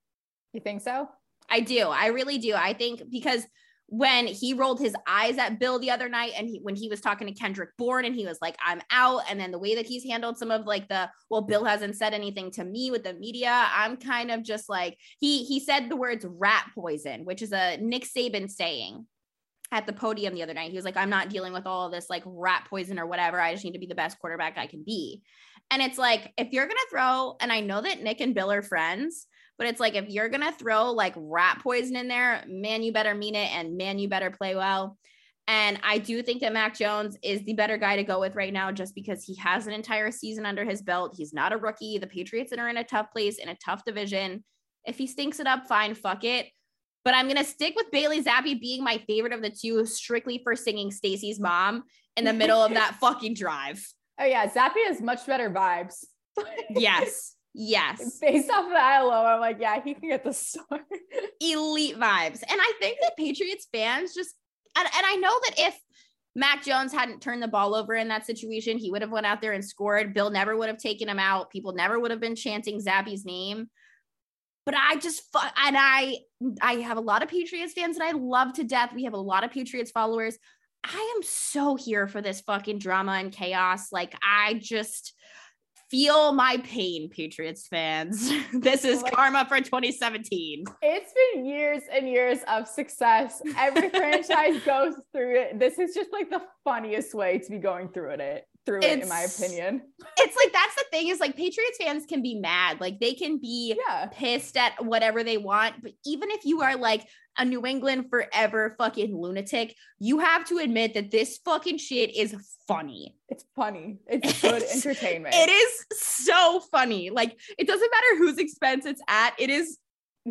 You think so?
I do. I really do. I think because when he rolled his eyes at Bill the other night and he, when he was talking to Kendrick Bourne and he was like, I'm out. And then the way that he's handled some of like the, well, Bill hasn't said anything to me with the media. I'm kind of just like, he, he said the words rat poison, which is a Nick Saban saying at the podium the other night. He was like, I'm not dealing with all this like rat poison or whatever. I just need to be the best quarterback I can be. And it's like, if you're going to throw, and I know that Nick and Bill are friends, But it's like if you're gonna throw like rat poison in there, man, you better mean it, and man, you better play well. And I do think that Mac Jones is the better guy to go with right now, just because he has an entire season under his belt. He's not a rookie. The Patriots are in a tough place in a tough division. If he stinks it up, fine, fuck it. But I'm gonna stick with Bailey Zappe being my favorite of the two, strictly for singing Stacy's mom in the middle of that fucking drive.
Oh yeah, Zappe has much better vibes.
Yes. Yes.
Based off that alone, I'm like, yeah, he can get the star.
Elite vibes. And I think that Patriots fans just and, and I know that if Mac Jones hadn't turned the ball over in that situation, he would have went out there and scored. Bill never would have taken him out. People never would have been chanting Zappe's name. But I just and I I have a lot of Patriots fans and I love to death. We have a lot of Patriots followers. I am so here for this fucking drama and chaos. Like I just feel my pain, Patriots fans. this is like, karma for 2017.
It's been years and years of success. Every franchise goes through it. This is just like the funniest way to be going through it through it's, it, in my opinion.
It's like that's the thing is like Patriots fans can be mad, like they can be yeah. pissed at whatever they want. But even if you are like a New England forever fucking lunatic, you have to admit that this fucking shit is funny.
It's funny. It's good it's, entertainment.
It is so funny. Like it doesn't matter whose expense it's at, it is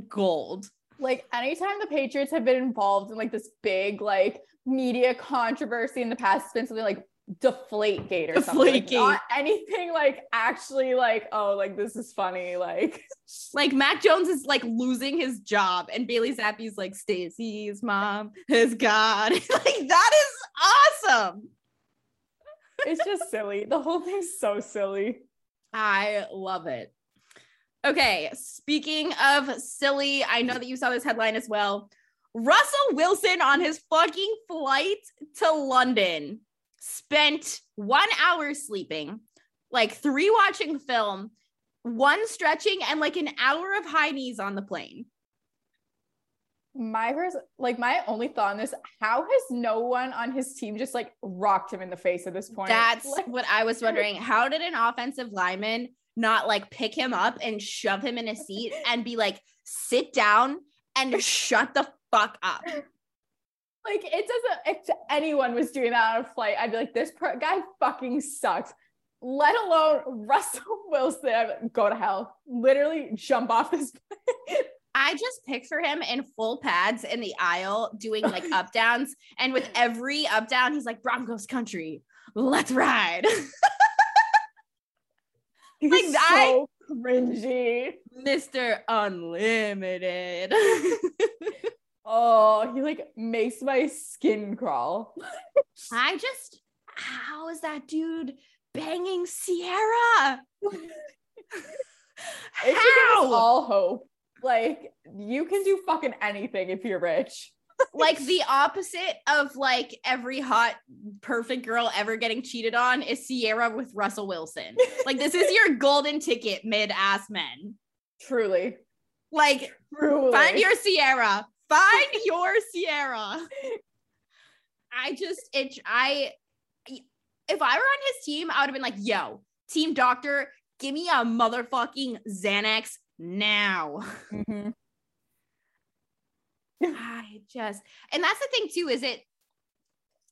gold.
Like anytime the Patriots have been involved in like this big like media controversy in the past, it's been something like deflate gate or deflate something. Like. Not anything like actually like, oh, like this is funny. Like
like Mac Jones is like losing his job and Bailey Zappe's like Stacy's mom has God. like that is awesome.
It's just silly. The whole thing's so silly.
I love it. Okay, speaking of silly, I know that you saw this headline as well. Russell Wilson on his fucking flight to London spent one hour sleeping, like three watching film, one stretching, and like an hour of high knees on the plane.
My first, like my only thought on this, how has no one on his team just like rocked him in the face at this point?
That's
like,
what I was wondering. How did an offensive lineman not like pick him up and shove him in a seat and be like, sit down and shut the fuck up?
Like it doesn't. If anyone was doing that on a flight, I'd be like, this per- guy fucking sucks. Let alone Russell Wilson. Go to hell. Literally jump off this plane.
I just picture him in full pads in the aisle doing like up downs, and with every up down, he's like Broncos country. Let's ride.
he's like so I, cringy,
Mr. Unlimited.
Oh, he like makes my skin crawl.
I just, how is that dude banging Ciara?
it should all hope. Like you can do fucking anything if you're rich.
like the opposite of like every hot perfect girl ever getting cheated on is Ciara with Russell Wilson. Like this is your golden ticket mid ass men.
Truly.
Like Truly. find your Ciara Find your Ciara. I just it I if I were on his team, I would have been like, yo, team doctor, give me a motherfucking Xanax now. Mm-hmm. I just and that's the thing too, is it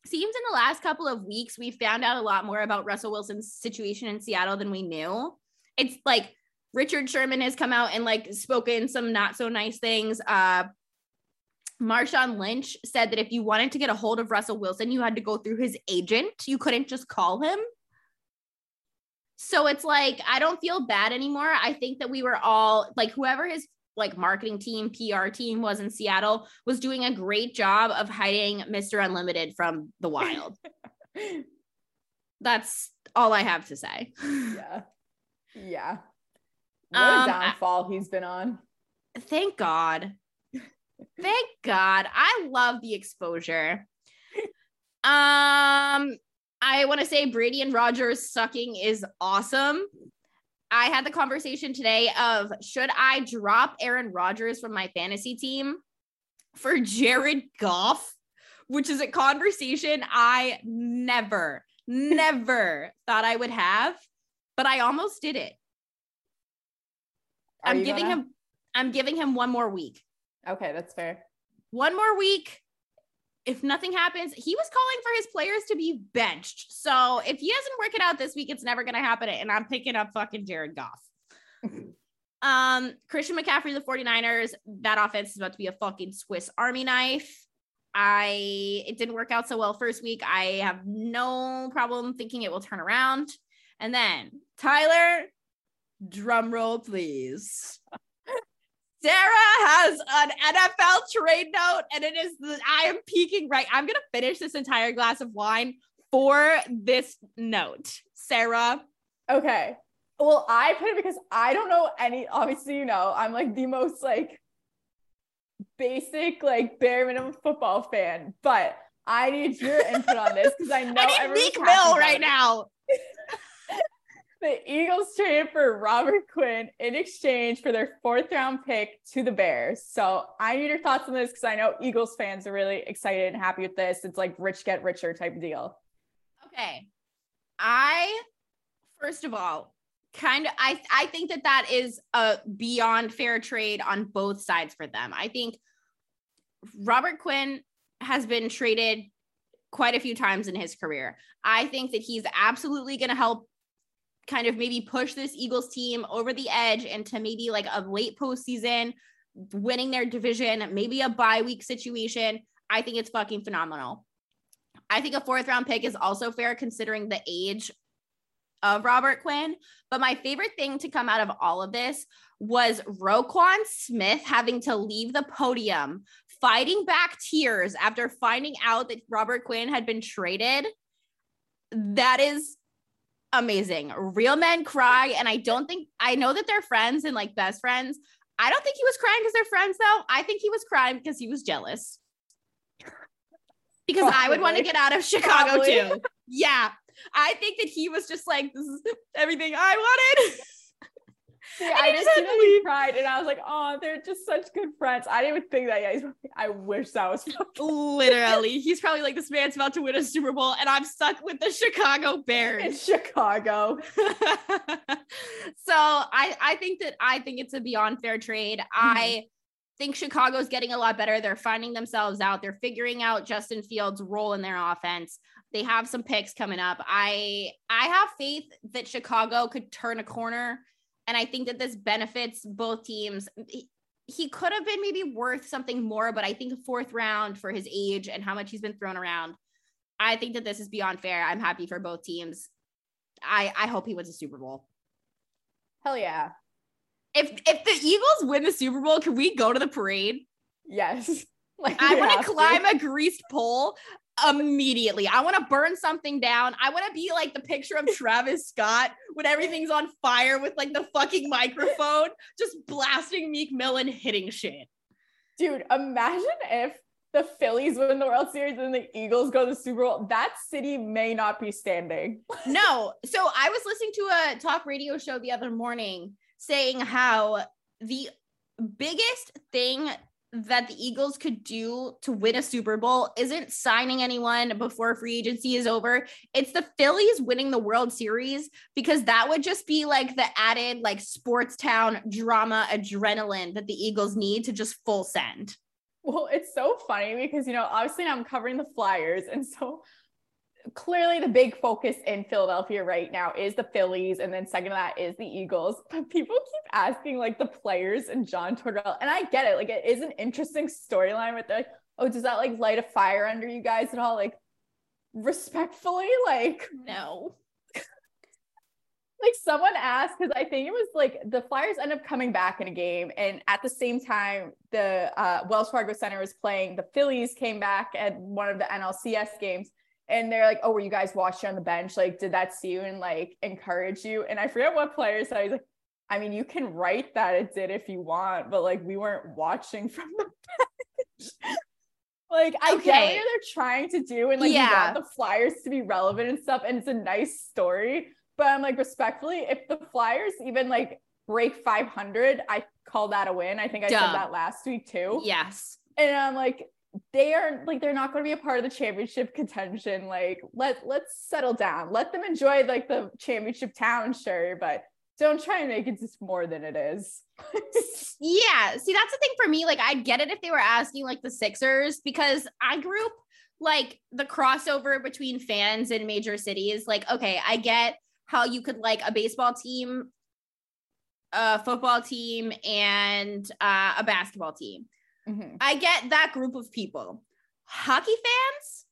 seems in the last couple of weeks we found out a lot more about Russell Wilson's situation in Seattle than we knew. It's like Richard Sherman has come out and like spoken some not so nice things. Uh Marshawn Lynch said that if you wanted to get a hold of Russell Wilson, you had to go through his agent. You couldn't just call him. So it's like, I don't feel bad anymore. I think that we were all like, whoever his like marketing team, PR team was in Seattle was doing a great job of hiding Mr. Unlimited from the wild. That's all I have to say.
Yeah. Yeah. What a um, downfall he's been on.
Thank God. Thank God. I love the exposure. Um, I want to say Brady and Rodgers sucking is awesome. I had the conversation today of should I drop Aaron Rodgers from my fantasy team for Jared Goff, which is a conversation I never, never thought I would have, but I almost did it. Are I'm giving gonna? him I'm giving him one more week.
Okay, that's fair.
One more week. If nothing happens, he was calling for his players to be benched. So if he doesn't work it out this week, it's never going to happen. And I'm picking up fucking Jared Goff. um, Christian McCaffrey, the 49ers, that offense is about to be a fucking Swiss Army knife. I it didn't work out so well first week. I have no problem thinking it will turn around. And then Tyler, drum roll, please. Sarah has an NFL trade note, and it is the, I am peeking right. I'm gonna finish this entire glass of wine for this note. Sarah.
Okay. Well, I put it because I don't know any. Obviously, you know, I'm like the most like basic, like bare minimum football fan, but I need your input on this because I know
I need Meek Mill right now.
the Eagles traded for Robert Quinn in exchange for their fourth round pick to the Bears. So I need your thoughts on this because I know Eagles fans are really excited and happy with this. It's like rich get richer type deal.
Okay. I, first of all, kind of I I think that that is a beyond fair trade on both sides for them. I think Robert Quinn has been traded quite a few times in his career. I think that he's absolutely going to help kind of maybe push this Eagles team over the edge into maybe like a late postseason, winning their division, maybe a bye week situation. I think it's fucking phenomenal. I think a fourth round pick is also fair considering the age of Robert Quinn. But my favorite thing to come out of all of this was Roquan Smith having to leave the podium, fighting back tears after finding out that Robert Quinn had been traded. That is amazing. Real men cry. And I don't think, I know that they're friends and like best friends. I don't think he was crying because they're friends, though. I think he was crying because he was jealous. Because Probably. I would want to get out of Chicago Probably. too. Yeah. I think that he was just like, this is everything I wanted.
I just he cried, and I was like, "Oh, they're just such good friends." I didn't even think that. Yeah, I wish that was
literally. He's probably like, "This man's about to win a Super Bowl, and I'm stuck with the Chicago Bears."
In Chicago.
so I, I think that I think it's a beyond fair trade. Mm-hmm. I think Chicago's getting a lot better. They're finding themselves out. They're figuring out Justin Fields' role in their offense. They have some picks coming up. I I have faith that Chicago could turn a corner and I think that this benefits both teams. He, he could have been maybe worth something more, but I think a fourth round for his age and how much he's been thrown around. I think that this is beyond fair. I'm happy for both teams. I I hope he wins a Super Bowl.
Hell yeah.
If if the Eagles win the Super Bowl, can we go to the parade?
Yes.
Like I want to climb a greased pole immediately. I want to burn something down. I want to be like the picture of Travis Scott when everything's on fire with like the fucking microphone, just blasting Meek Mill and hitting shit.
Dude, imagine if the Phillies win the World Series and the Eagles go to the Super Bowl. That city may not be standing.
no. So I was listening to a talk radio show the other morning saying how the biggest thing that the Eagles could do to win a Super Bowl isn't signing anyone before free agency is over. It's the Phillies winning the World Series because that would just be like the added like sports town drama adrenaline that the Eagles need to just full send.
Well, it's so funny because you know, obviously I'm covering the Flyers and so clearly the big focus in Philadelphia right now is the Phillies, and then second to that is the Eagles. But people keep asking like the players and John Tortorella, and I get it. Like it is an interesting storyline with like, oh, does that like light a fire under you guys at all? Like respectfully, like
no.
like someone asked because I think it was like the Flyers end up coming back in a game, and at the same time, the uh, Wells Fargo Center was playing. The Phillies came back at one of the NLCS games and they're like, "Oh, were you guys watching on the bench? Like, did that see you and like encourage you?" And I forget what player said. He's like, "I mean, you can write that it did if you want, but like we weren't watching from the bench." like, I okay. get what they're trying to do, and like yeah. you want the Flyers to be relevant and stuff, and it's a nice story. But I'm like, respectfully, if the Flyers even like break 500, I call that a win. I think I Dumb. said that last week too.
Yes.
And I'm like, they are like they're not going to be a part of the championship contention like let let's settle down let them enjoy like the championship town sure but Don't try and make it just more than it is.
yeah. See, that's the thing for me. Like, I'd get it if they were asking like the Sixers because I grew up like the crossover between fans in major cities. Like, okay, I get how you could like a baseball team, a football team, and uh, a basketball team. Mm-hmm. I get that group of people. Hockey fans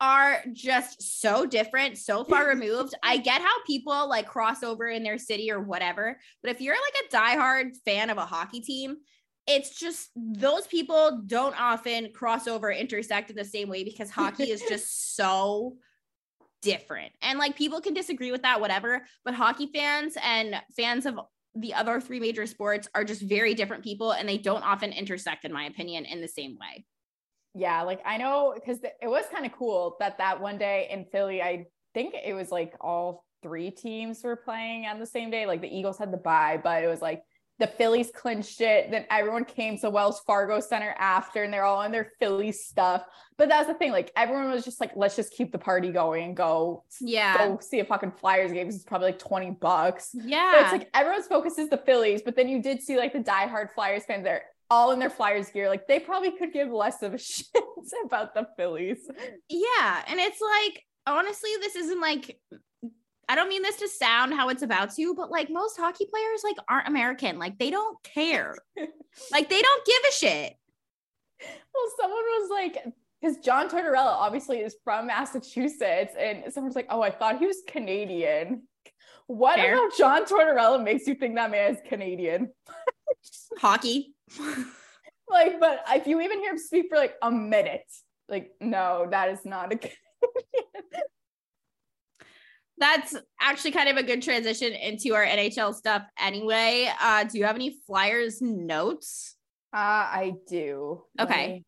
are just so different, so far removed. I get how people like cross over in their city or whatever, but if you're like a diehard fan of a hockey team, it's just those people don't often cross over, intersect in the same way because hockey is just so different. And like people can disagree with that, whatever, but hockey fans and fans of the other three major sports are just very different people and they don't often intersect, in my opinion, in the same way
yeah, like I know because it was kind of cool that that one day in Philly, I think it was like all three teams were playing on the same day. Like the Eagles had the bye, but it was like the Phillies clinched it. Then everyone came to Wells Fargo Center after, and they're all in their Philly stuff. But that's the thing, like everyone was just like, let's just keep the party going and go,
yeah,
go see a fucking Flyers game. It's probably like twenty bucks.
Yeah,
but it's like everyone's focus is the Phillies, but then you did see like the diehard Flyers fans there all in their Flyers gear. Like they probably could give less of a shit about the Phillies.
Yeah. And it's like, honestly, this isn't like, I don't mean this to sound how it's about to, but like most hockey players like aren't American. Like they don't care. like they don't give a shit.
Well, someone was like, because John Tortorella obviously is from Massachusetts, and someone's like, "Oh, I thought he was Canadian." What Fair. about John Tortorella makes you think that man is Canadian?
Hockey.
like, but if you even hear him speak for like a minute, like, no, that is not a
That's actually kind of a good transition into our NHL stuff anyway. Uh, do you have any Flyers notes?
Uh, I do.
Okay.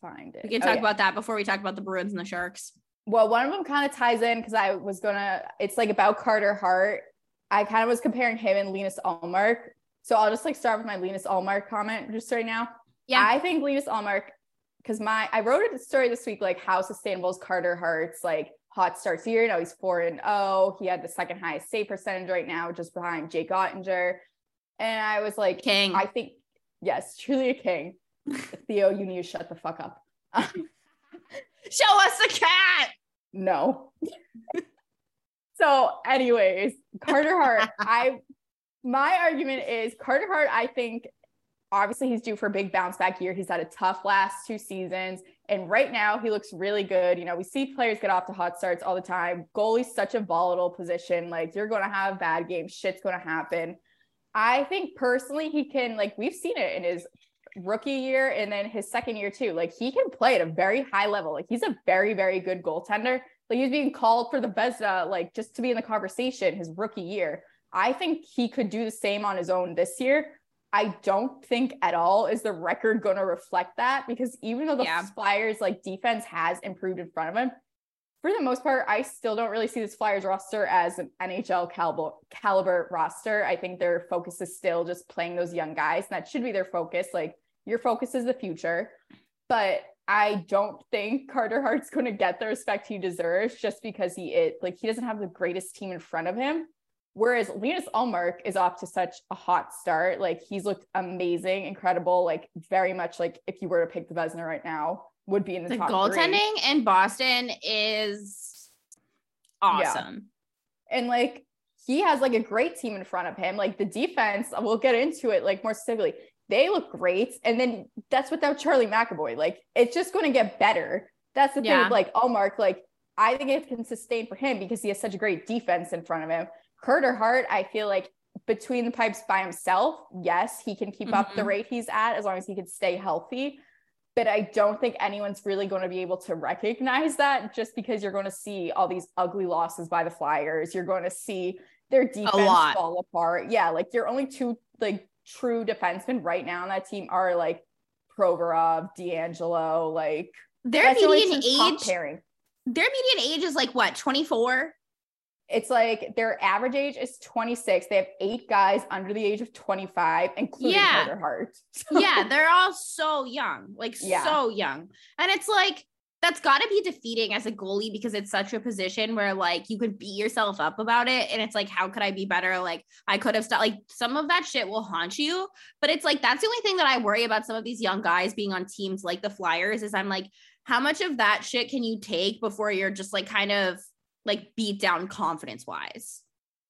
Find it.
We can talk okay. about that before we talk about the Bruins and the Sharks.
Well, one of them kind of ties in because I was gonna, it's like about Carter Hart. I kind of was comparing him and Linus Ullmark. so I'll just like start with my Linus Ullmark comment just right now. Yeah. I think Linus Ullmark, because my I wrote a story this week like how sustainable is Carter Hart's like hot starts here. Now he's four and oh. He had the second highest save percentage right now, just behind Jake Oettinger. And I was like,
King.
I think yes, truly a king. Theo, you need to shut the fuck up.
Show us the cat.
No. so, anyways, Carter Hart, I my argument is Carter Hart, I think obviously he's due for a big bounce back year. He's had a tough last two seasons. And right now he looks really good. You know, we see players get off to hot starts all the time. Goalie's such a volatile position. Like you're going to have bad games, shit's going to happen. I think personally he can, like, we've seen it in his rookie year and then his second year too. Like he can play at a very high level. Like he's a very, very good goaltender. Like he's being called for the Vezina, uh, like just to be in the conversation his rookie year. I think he could do the same on his own this year. I don't think at all is the record going to reflect that because even though the yeah. Flyers like defense has improved in front of him, for the most part, I still don't really see this Flyers roster as an NHL caliber, caliber roster. I think their focus is still just playing those young guys, and that should be their focus. Like your focus is the future, but I don't think Carter Hart's going to get the respect he deserves just because he is like he doesn't have the greatest team in front of him. Whereas Linus Ullmark is off to such a hot start. Like he's looked amazing, incredible, like very much like if you were to pick the Vezina right now, would be in the, the top
goaltending three. in Boston is awesome.
Yeah. And like he has like a great team in front of him. Like the defense, we'll get into it like more specifically. They look great. And then that's without Charlie McAvoy. Like it's just going to get better. That's the yeah. thing with like Ullmark. Like I think it can sustain for him because he has such a great defense in front of him. Carter Hart, I feel like between the pipes by himself, yes, he can keep mm-hmm. up the mm-hmm. rate he's at as long as he can stay healthy. But I don't think anyone's really going to be able to recognize that just because you're going to see all these ugly losses by the Flyers. You're going to see their defense fall apart. Yeah, like your only two like true defensemen right now on that team are like Provorov, DeAngelo, like
their median age. Pairing. Their median age is like what, 24?
It's like their average age is 26. They have eight guys under the age of 25, including yeah. Carter Hart.
yeah, they're all so young, like yeah. so young. And it's like that's got to be defeating as a goalie because it's such a position where like you could beat yourself up about it and it's like how could i be better like i could have stopped like some of that shit will haunt you but it's like that's the only thing that i worry about some of these young guys being on teams like the flyers is i'm like how much of that shit can you take before you're just like kind of like beat down confidence wise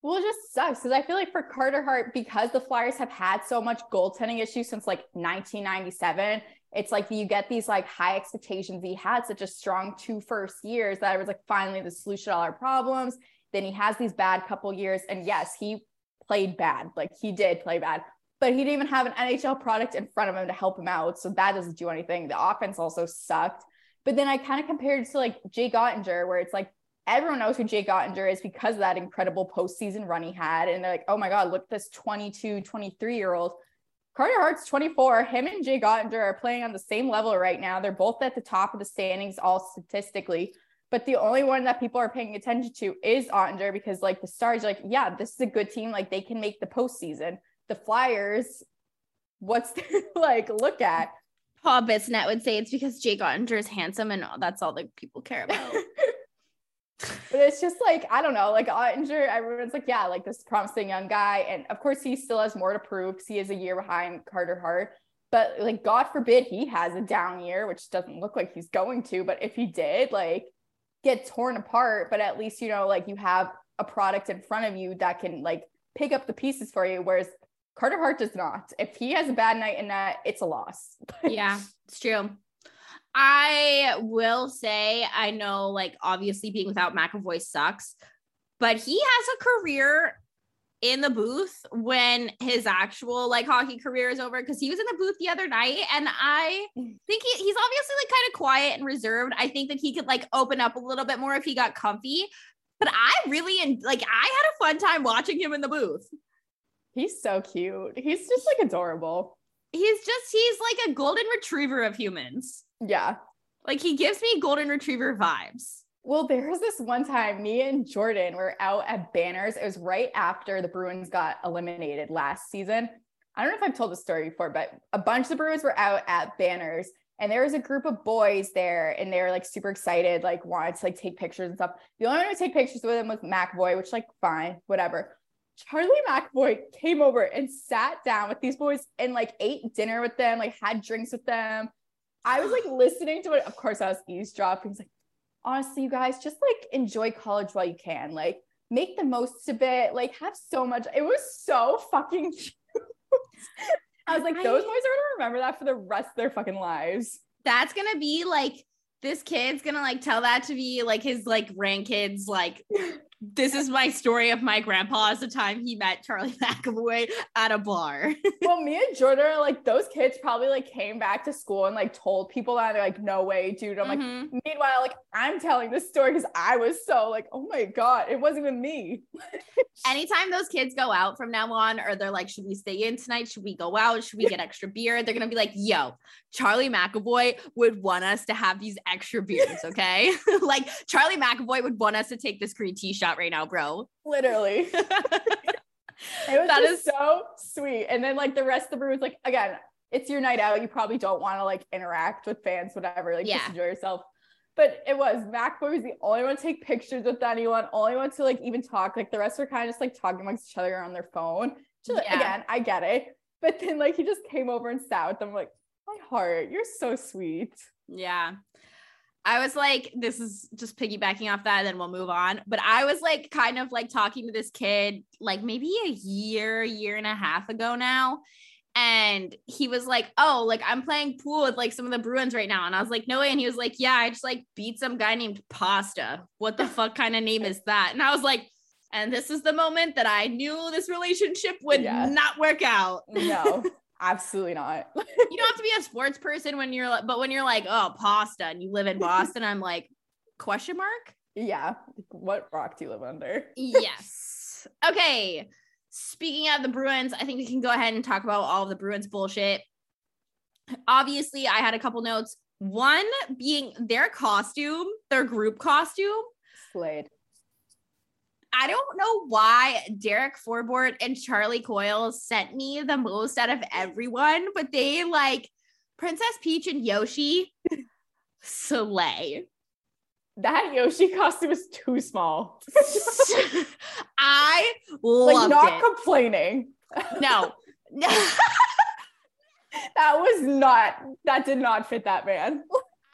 well, it just sucks because I feel like for Carter Hart, because the Flyers have had so much goaltending issues since like 1997, it's like you get these like high expectations. He had such a strong two first years that it was like, finally, the solution to all our problems. Then he has these bad couple years. And yes, he played bad. Like he did play bad, but he didn't even have an NHL product in front of him to help him out. So that doesn't do anything. The offense also sucked. But then I kind of compared it to like Jay Oettinger, where it's like everyone knows who Jake Oettinger is because of that incredible postseason run he had. And they're like, oh my God, look at this 22, 23 year old Carter Hart's 24. Him and Jake Oettinger are playing on the same level right now. They're both at the top of the standings, all statistically. But the only one that people are paying attention to is Oettinger because, like, the Stars, are like, yeah, this is a good team. Like, they can make the postseason. The Flyers, what's there like look at?
Paul Bissonnette would say it's because Jake Oettinger is handsome and that's all that people care about.
but it's just like I don't know, like Oettinger, everyone's like, yeah, like this promising young guy, and of course he still has more to prove because he is a year behind Carter Hart. But like, God forbid he has a down year, which doesn't look like he's going to. But if he did, like, get torn apart, but at least you know, like, you have a product in front of you that can like pick up the pieces for you. Whereas Carter Hart does not. If he has a bad night in that, it's a loss.
yeah, it's true. I will say, I know, like, obviously being without McAvoy sucks, but he has a career in the booth when his actual like hockey career is over because he was in the booth the other night and i mm. think he, he's obviously like kind of quiet and reserved. I think that he could like open up a little bit more if he got comfy but i really and like i had a fun time watching him in the booth.
He's so cute. He's just like adorable.
He's just he's like a golden retriever of humans
yeah.
Like he gives me golden retriever vibes.
Well, there was this one time me and Jordan were out at Banners. It was right after the Bruins got eliminated last season. I don't know if I've told the story before, but a bunch of the Bruins were out at Banners and there was a group of boys there and they were like super excited, like wanted to like take pictures and stuff. The only one to take pictures with him was McAvoy, which like fine, whatever. Charlie McAvoy came over and sat down with these boys and like ate dinner with them, like had drinks with them. I was like listening to it. Of course, I was eavesdropping. He's like, honestly, you guys just like enjoy college while you can. Like, make the most of it. Like, have so much. It was so fucking cute. I was like, those boys are gonna remember that for the rest of their fucking lives.
That's gonna be like this kid's gonna like tell that to be like his like grandkids like this is my story of my grandpa as the time he met Charlie McAvoy at a bar.
well, me and Jordan are like those kids probably like came back to school and like told people that they're like, no way, dude. I'm mm-hmm. like, meanwhile, like I'm telling this story because I was so like, oh my God, it wasn't even me.
Anytime those kids go out from now on, or they're like, should we stay in tonight? Should we go out? Should we get extra beer? They're gonna be like, yo, Charlie McAvoy would want us to have these extra beers, okay? like Charlie McAvoy would want us to take this green tea shot right now, bro.
Literally. it was that is so sweet. And then like the rest of the brew was like, again, it's your night out. You probably don't want to like interact with fans, whatever. Like yeah. just enjoy yourself. But it was McAvoy was the only one to take pictures with anyone, only one to like even talk. Like the rest were kind of just like talking amongst each other on their phone. Just, yeah. Again, I get it. But then like he just came over and sat with them like, my heart, you're so sweet.
Yeah. I was like, this is just piggybacking off that, and then we'll move on. But I was like, kind of like talking to this kid, like maybe a year, year and a half ago now. And he was like, Oh, like I'm playing pool with like some of the Bruins right now. And I was like, No way. And he was like, Yeah, I just like beat some guy named Pasta. What the fuck kind of name is that? And I was like, And this is the moment that I knew this relationship would yeah. not work out.
No. Absolutely not.
you don't have to be a sports person when you're like, but when you're like, oh, pasta, and you live in Boston, I'm like, question mark?
Yeah. What rock do you live under?
yes. Okay. Speaking of the Bruins, I think we can go ahead and talk about all of the Bruins bullshit. Obviously, I had a couple notes. One being their costume, their group costume.
Slayed.
I don't know why Derek Forbort and Charlie Coyle sent me the most out of everyone, but they like Princess Peach and Yoshi. slay.
That Yoshi costume is too small.
I
like not
it.
complaining.
no.
That was not that did not fit that man.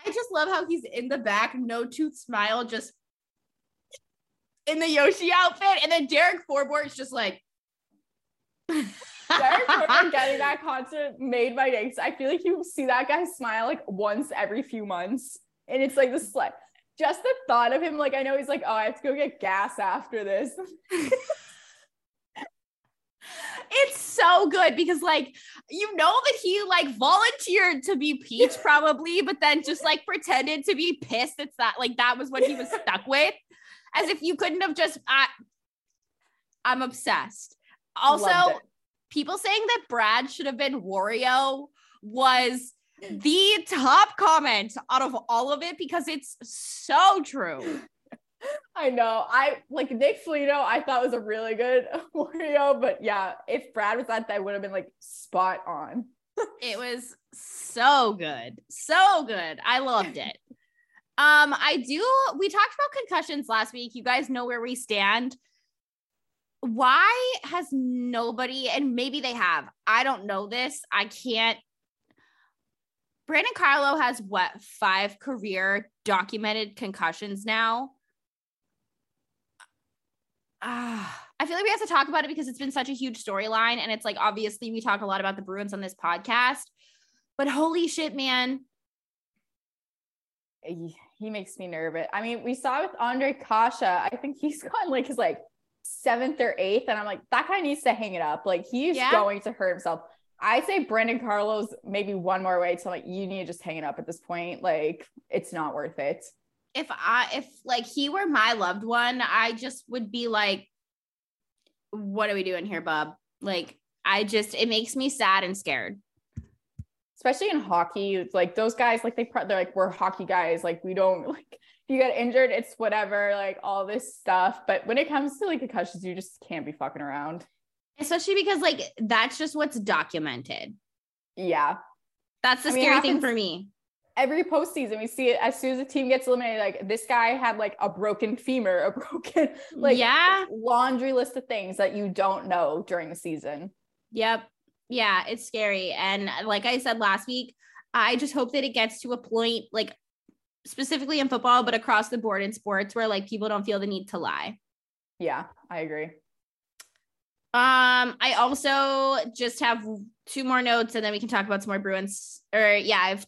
I just love how he's in the back, no tooth smile, just in the Yoshi outfit. And then Derek Forbort's just like,
Derek Corbin getting that concert made my day. 'cause I feel like you see that guy smile like once every few months. And it's like the slut. Just the thought of him, like I know he's like, oh, I have to go get gas after this.
it's so good because like you know that he like volunteered to be Peach probably, but then just like pretended to be pissed. It's that like that was what he was stuck with, as if you couldn't have just. I, I'm obsessed. Also, people saying that Brad should have been Wario was the top comment out of all of it because it's so true.
I know. I like Nick Foligno, I thought was a really good Wario, but yeah, if Brad was at that, would have been like spot on.
It was so good. So good. I loved it. Um, I do we talked about concussions last week. You guys know where we stand. Why has nobody, and maybe they have, I don't know this. I can't. Brandon Carlo has what five career documented concussions now. Ah, I feel like we have to talk about it because it's been such a huge storyline. And it's like, obviously, we talk a lot about the Bruins on this podcast, but holy shit, man.
He, makes me nervous. I mean, we saw with Andre Kasha, I think he's gone like his like seventh or eighth, and I'm like, that guy needs to hang it up. Like he's
Yeah.
going to hurt himself. I say Brandon Carlo's maybe one more way to like you need to just hang it up at this point. Like it's not worth it.
If I, if like he were my loved one, I just would be like, what are we doing here, bub? Like, I just, it makes me sad and scared.
Especially in hockey it's like those guys like they they're like we're hockey guys like we don't like if you get injured it's whatever like all this stuff but when it comes to like concussions you just can't be fucking around
Especially because like that's just what's documented.
yeah
That's the
I mean,
scary thing for me.
every postseason we see it as soon as a team gets eliminated like this guy had like a broken femur a broken like
yeah.
laundry list of things that you don't know during the season
Yep. Yeah, it's scary. And like I said last week, I just hope that it gets to a point, like specifically in football, but across the board in sports where like people don't feel the need to lie.
yeah i agree
Um, I also just have two more notes and then we can talk about some more Bruins. Or yeah, I've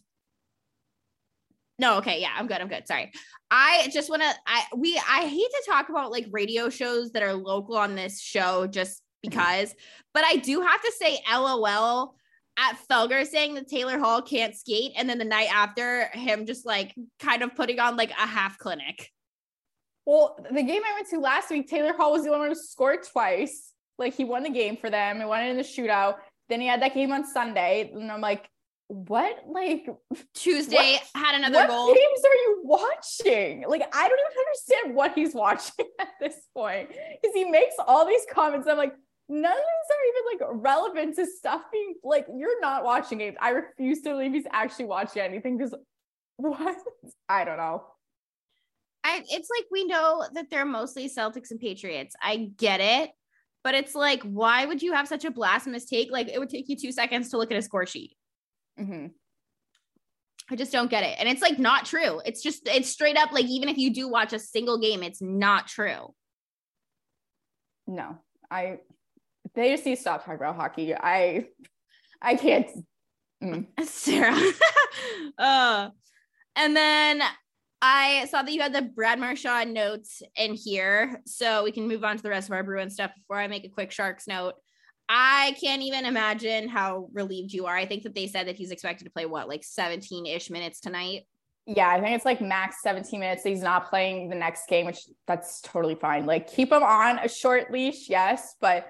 no, okay, yeah, I'm good. I'm good. Sorry. I just want to I we I hate to talk about like radio shows that are local on this show just Mm-hmm. because, but I do have to say LOL at Felger saying that Taylor Hall can't skate and then the night after him just like kind of putting on like a half clinic.
Well, the game I went to last week, Taylor Hall was the one who scored twice. Like he won the game for them. He won it in the shootout. Then he had that game on Sunday. And I'm like, what? Like,
Tuesday
What-
had another
what
goal.
games are you watching? Like, I don't even understand what he's watching at this point. Because he makes all these comments. I'm like, none of these are even like relevant to stuff being like, you're not watching games. I refuse to believe he's actually watching anything because what? I don't know.
I, it's like we know that they're mostly Celtics and Patriots. I get it, but it's like, why would you have such a blasphemous take? Like, it would take you two seconds to look at a score sheet.
Mhm.
I just don't get it. And it's like not true. It's just, it's straight up like, even if you do watch a single game, it's not true.
No, I they just need to stop talking about hockey. I I can't. mm.
Sarah. uh, and then I saw that you had the Brad Marchand notes in here. So we can move on to the rest of our Bruin stuff before I make a quick Sharks note. I can't even imagine how relieved you are. I think that they said that he's expected to play what, like 17 ish minutes tonight.
Yeah, I think it's like max 17 minutes. He's not playing the next game, which that's totally fine. Like keep him on a short leash, yes, but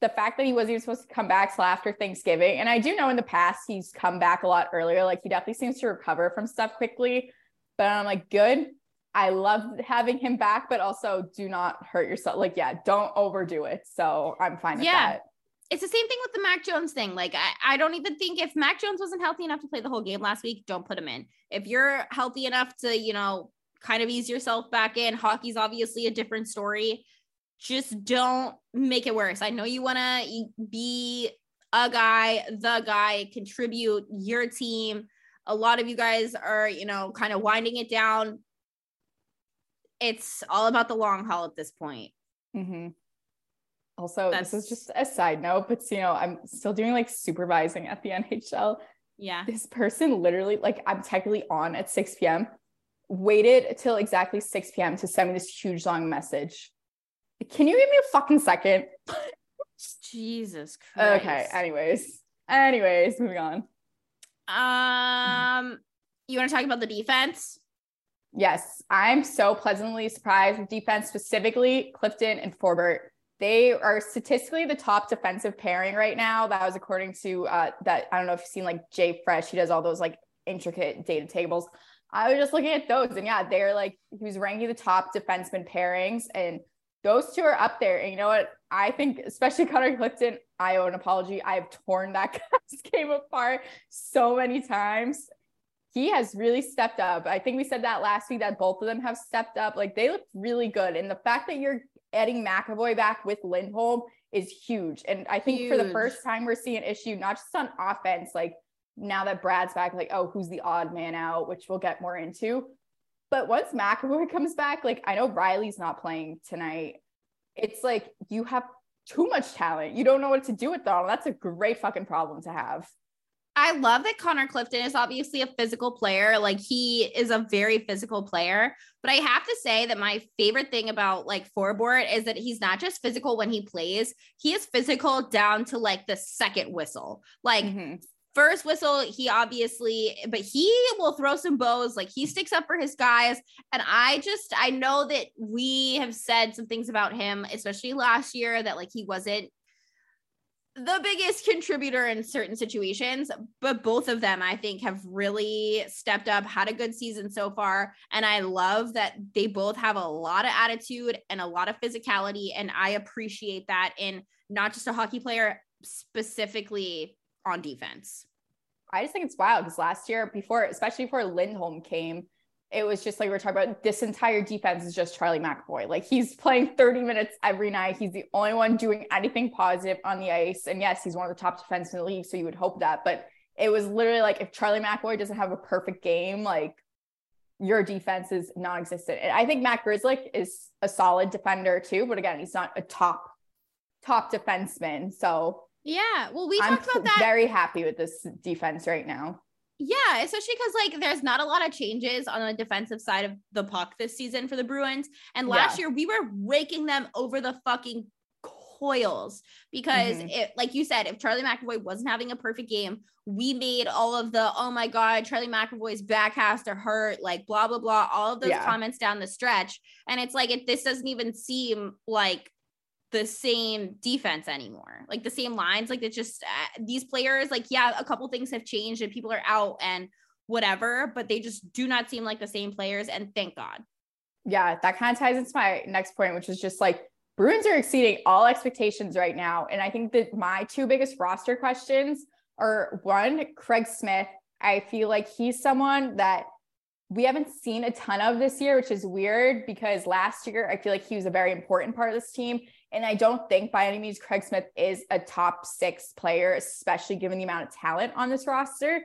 the fact that he wasn't even supposed to come back till after Thanksgiving, and I do know in the past he's come back a lot earlier. Like he definitely seems to recover from stuff quickly. But I'm like, good. I love having him back, but also do not hurt yourself. Like, yeah, don't overdo it. So I'm fine with
Yeah.
that.
it's the same thing with the Mac Jones thing. Like, I, I don't even think if Mac Jones wasn't healthy enough to play the whole game last week, don't put him in. If you're healthy enough to, you know, kind of ease yourself back in, hockey's obviously a different story. Just don't make it worse. I know you want to be a guy, the guy, contribute your team. A lot of you guys are, you know, kind of winding it down. It's all about the long haul at this point.
Mm-hmm. Also, That's... this is just a side note, but you know, I'm still doing like supervising at the NHL.
Yeah.
This person literally, like, I'm technically on at 6 p.m., waited till exactly 6 p.m. to send me this huge long message. Can you give me a fucking second?
Jesus Christ.
Okay. Anyways, anyways, moving on.
Um, you want to talk about the defense?
Yes, I'm so pleasantly surprised with defense, specifically Clifton and Forbort. They are statistically the top defensive pairing right now. That was according to uh, that. I don't know if you've seen like JFresh. He does all those like intricate data tables. I was just looking at those, and yeah, they're like he was ranking the top defenseman pairings, and those two are up there. And you know what? I think, especially Connor Clifton, I owe an apology. I've torn that game apart so many times. He has really stepped up. I think we said that last week that both of them have stepped up. Like they look really good. And the fact that you're adding McAvoy back with Lindholm is huge. And I think huge. for the first time, we're seeing an issue, not just on offense, like now that Brad's back, like, oh, who's the odd man out, which we'll get more into. But once McAvoy comes back, like I know Riley's not playing tonight. It's like you have too much talent. You don't know what to do with it all. That's a great fucking problem to have.
I love that Connor Clifton is obviously a physical player. Like he is a very physical player. But I have to say that my favorite thing about like Forbort is that he's not just physical when he plays, he is physical down to like the second whistle. Like mm-hmm first whistle, he obviously, but he will throw some bows. Like he sticks up for his guys. And I just, I know that we have said some things about him, especially last year, that like he wasn't the biggest contributor in certain situations, but both of them, I think, have really stepped up, had a good season so far. And I love that they both have a lot of attitude and a lot of physicality. And I appreciate that in not just a hockey player, specifically on defense.
I just think it's wild because last year, before, especially before Lindholm came, it was just like we are talking about this entire defense is just Charlie McAvoy. Like he's playing 30 minutes every night. He's the only one doing anything positive on the ice. And yes, he's one of the top defense in the league. So you would hope that. But it was literally like if Charlie McAvoy doesn't have a perfect game, like your defense is non-existent. And I think Matt Grzelcyk is a solid defender too, but again, he's not a top top defenseman. So
yeah. Well, we I'm talked about that.
I'm very happy with this defense right now.
Yeah, especially because like there's not a lot of changes on the defensive side of the puck this season for the Bruins. And last yeah. year we were raking them over the fucking coils because mm-hmm. it like you said, if Charlie McAvoy wasn't having a perfect game, we made all of the oh my god, Charlie McAvoy's back has to hurt, like blah blah blah, all of those yeah. comments down the stretch. And it's like it this doesn't even seem like the same defense anymore. Like the same lines. Like it's just uh, these players, like, yeah, a couple things have changed and people are out and whatever, but they just do not seem like the same players. And thank God.
Yeah, that kind of ties into my next point, which is just like Bruins are exceeding all expectations right now. And I think that my two biggest roster questions are one, Craig Smith. I feel like he's someone that we haven't seen a ton of this year, which is weird because last year I feel like he was a very important part of this team. And I don't think by any means Craig Smith is a top six player, especially given the amount of talent on this roster.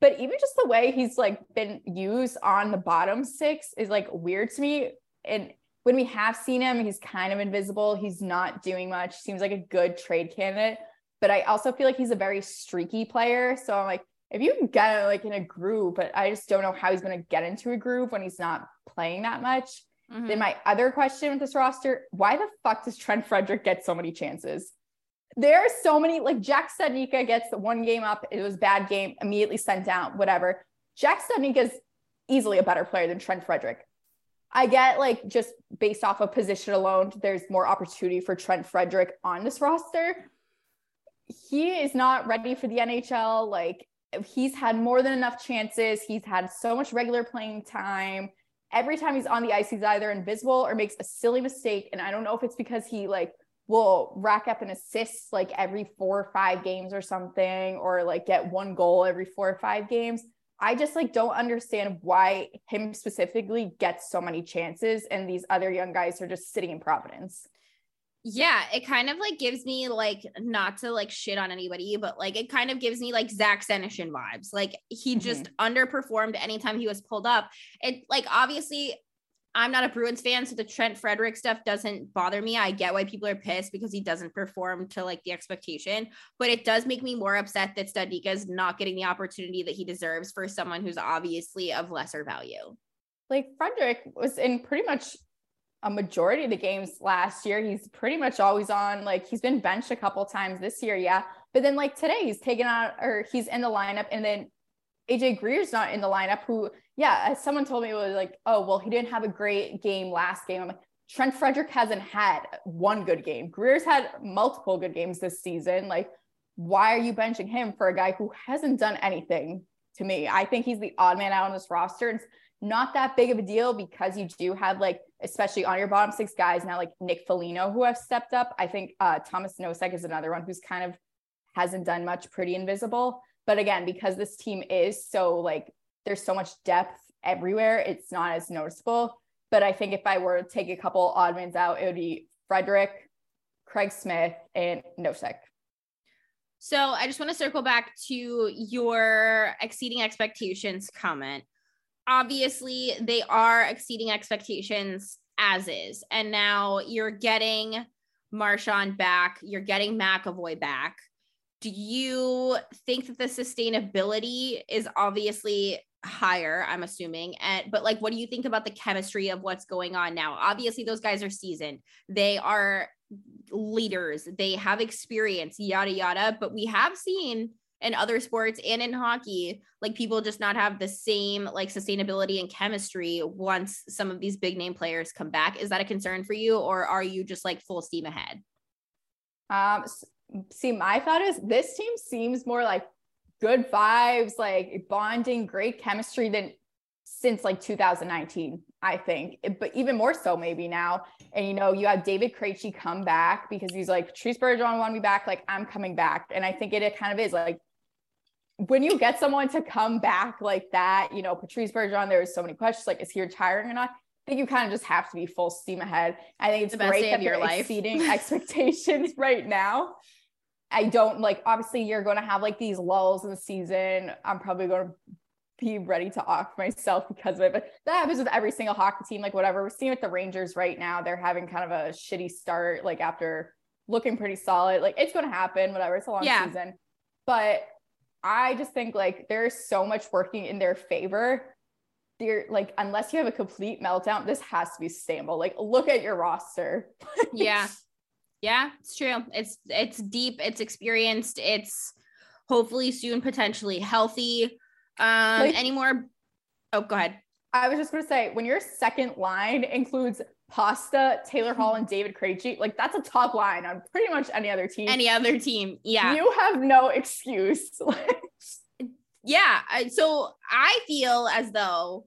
But even just the way he's like been used on the bottom six is like weird to me. And when we have seen him, he's kind of invisible. He's not doing much. Seems like a good trade candidate. But I also feel like he's a very streaky player. So I'm like, if you can get like in a groove, but I just don't know how he's going to get into a groove when he's not playing that much. Mm-hmm. Then my other question with this roster, why the fuck does Trent Frederic get so many chances? There are so many, like Jack Studnicka gets the one game up, it was bad game, immediately sent down, whatever. Jack Studnicka is easily a better player than Trent Frederic. I get like just based off of position alone, there's more opportunity for Trent Frederic on this roster. He is not ready for the NHL. Like he's had more than enough chances. He's had so much regular playing time every time he's on the ice, he's either invisible or makes a silly mistake. And I don't know if it's because he like will rack up an assist like every four or five games or something, or like get one goal every four or five games. I just like don't understand why him specifically gets so many chances and these other young guys are just sitting in Providence.
Yeah, it kind of like gives me like not to like shit on anybody, but like it kind of gives me like Zach Senyshyn vibes. Like he just mm-hmm. underperformed anytime he was pulled up. It like obviously I'm not a Bruins fan, so the Trent Frederic stuff doesn't bother me. I get why people are pissed because he doesn't perform to like the expectation, but it does make me more upset that Studnicka is not getting the opportunity that he deserves for someone who's obviously of lesser value.
Like Frederic was in pretty much a majority of the games last year. He's pretty much always on. Like he's been benched a couple times this year, yeah. But then like today, he's taken out or he's in the lineup, and then AJ Greer's not in the lineup. Who yeah, as someone told me it was like, oh, well, he didn't have a great game last game. I'm like, Trent Frederic hasn't had one good game. Greer's had multiple good games this season. Like, why are you benching him for a guy who hasn't done anything to me? I think he's the odd man out on this roster. It's not that big of a deal because you do have like, especially on your bottom six guys now, like Nick Foligno, who have stepped up. I think uh, Tomas Nosek is another one who's kind of hasn't done much, pretty invisible. But again, because this team is so like there's so much depth everywhere, it's not as noticeable. But I think if I were to take a couple oddmans out, it would be Frederic, Craig Smith, and Nosek.
So I just want to circle back to your exceeding expectations comment. Obviously, they are exceeding expectations as is. And now you're getting Marchand back, you're getting McAvoy back. Do you think that the sustainability is obviously higher i'm assuming and but like what do you think about the chemistry of what's going on now obviously those guys are seasoned they are leaders they have experience yada yada but we have seen in other sports and in hockey like people just not have the same like sustainability and chemistry once some of these big name players come back is that a concern for you or are you just like full steam ahead
um see my thought is this team seems more like good vibes, like bonding, great chemistry than since like 2019, I think, but even more so maybe now. And you know, you have David Krejci come back because he's like, Patrice Bergeron want me back, like I'm coming back. And I think it, it kind of is like when you get someone to come back like that, you know, Patrice Bergeron, there's so many questions like, is he retiring or not? I think you kind of just have to be full steam ahead. I think it's the great that you're exceeding expectations right now. I don't like obviously you're going to have like these lulls in the season. I'm probably going to be ready to off myself because of it. But that happens with every single hockey team, like whatever. We're seeing with the Rangers right now. They're having kind of a shitty start, like after looking pretty solid. Like it's going to happen, whatever. It's a long yeah. season. But I just think like there's so much working in their favor. They're like, unless you have a complete meltdown, this has to be sustainable. Like, look at your roster.
yeah. Yeah, it's true. It's it's deep, it's experienced, it's hopefully soon potentially healthy. Um like, any more Oh, go ahead.
I was just gonna say when your second line includes Pasta, Taylor Hall, and David Krejci, like that's a top line on pretty much any other team.
Any other team, yeah.
You have no excuse.
yeah. So I feel as though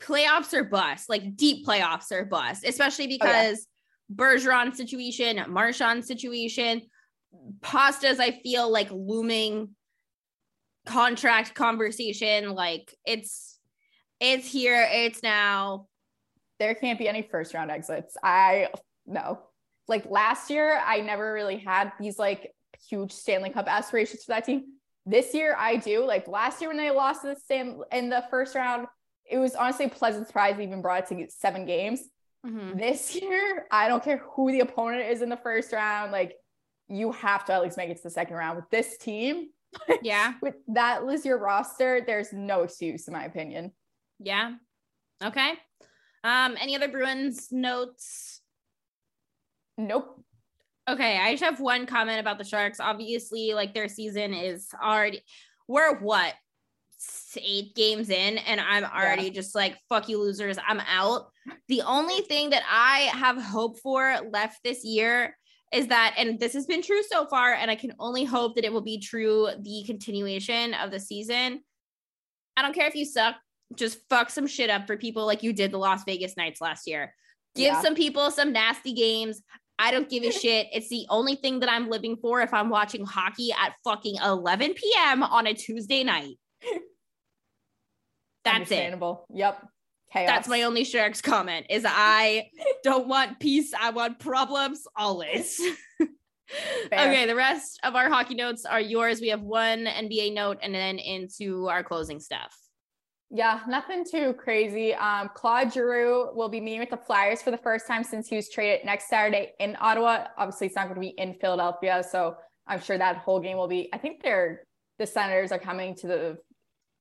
playoffs are bust, like deep playoffs are bust, especially oh, because Bergeron situation, Marchand situation, Pastas, I feel like looming contract conversation. Like it's it's here, it's now.
There can't be any first round exits. I no. Like last year, I never really had these like huge Stanley Cup aspirations for that team. This year, I do. Like last year when they lost the Stan in the first round, it was honestly a pleasant surprise. They even brought it to seven games. Mm-hmm. This year, I don't care who the opponent is in the first round. Like, you have to at least make it to the second round with this team.
Yeah.
with that was your roster, there's no excuse, in my opinion.
Yeah. Okay. Um, any other Bruins notes?
Nope.
Okay, I just have one comment about the Sharks. Obviously, like their season is already we're what eight games in and I'm already yeah. just like, fuck you losers, I'm out. The only thing that I have hope for left this year is that, and this has been true so far, and I can only hope that it will be true the continuation of the season. I don't care if you suck, just fuck some shit up for people like you did the Las Vegas Knights last year. Give yeah. some people some nasty games. I don't give a shit. It's the only thing that I'm living for if I'm watching hockey at fucking 11 p.m. on a Tuesday night. That's it.
Yep. Chaos.
That's my only Sharks comment is I don't want peace. I want problems always. Okay, the rest of our hockey notes are yours. We have one NBA note and then into our closing stuff.
Yeah, nothing too crazy. Um, Claude Giroux will be meeting with the Flyers for the first time since he was traded next Saturday in Ottawa. Obviously, it's not going to be in Philadelphia, so I'm sure that whole game will be. I think they're the Senators are coming to the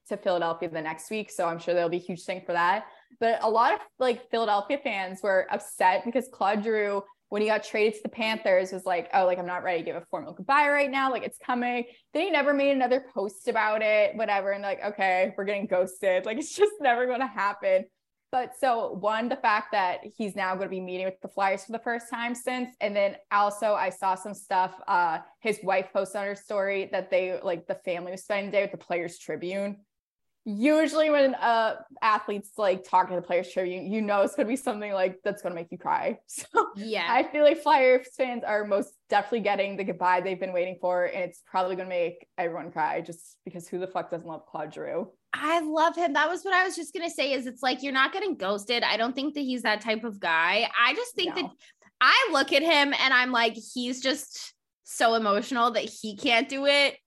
to Philadelphia the next week, so I'm sure there'll be a huge thing for that. But a lot of like Philadelphia fans were upset because Claude Giroux when he got traded to the Panthers was like, oh, like I'm not ready to give a formal goodbye right now. Like it's coming. Then he never made another post about it, whatever. And like, okay, we're getting ghosted. Like it's just never going to happen. But so one, the fact that he's now going to be meeting with the Flyers for the first time since, and then also I saw some stuff. Uh, his wife posted on her story that they like the family was spending the day with the Players Tribune, usually when uh athletes like talk to the players tribune you know it's going to be something like that's going to make you cry so
Yeah.
i feel like flyers fans are most definitely getting the goodbye they've been waiting for and it's probably going to make everyone cry just because who the fuck doesn't love claude giroux
I love him. That was what I was just gonna say. Is it's like you're not getting ghosted. I don't think that he's that type of guy. I just think
No.
that I look at him and I'm like, he's just so emotional that he can't do it.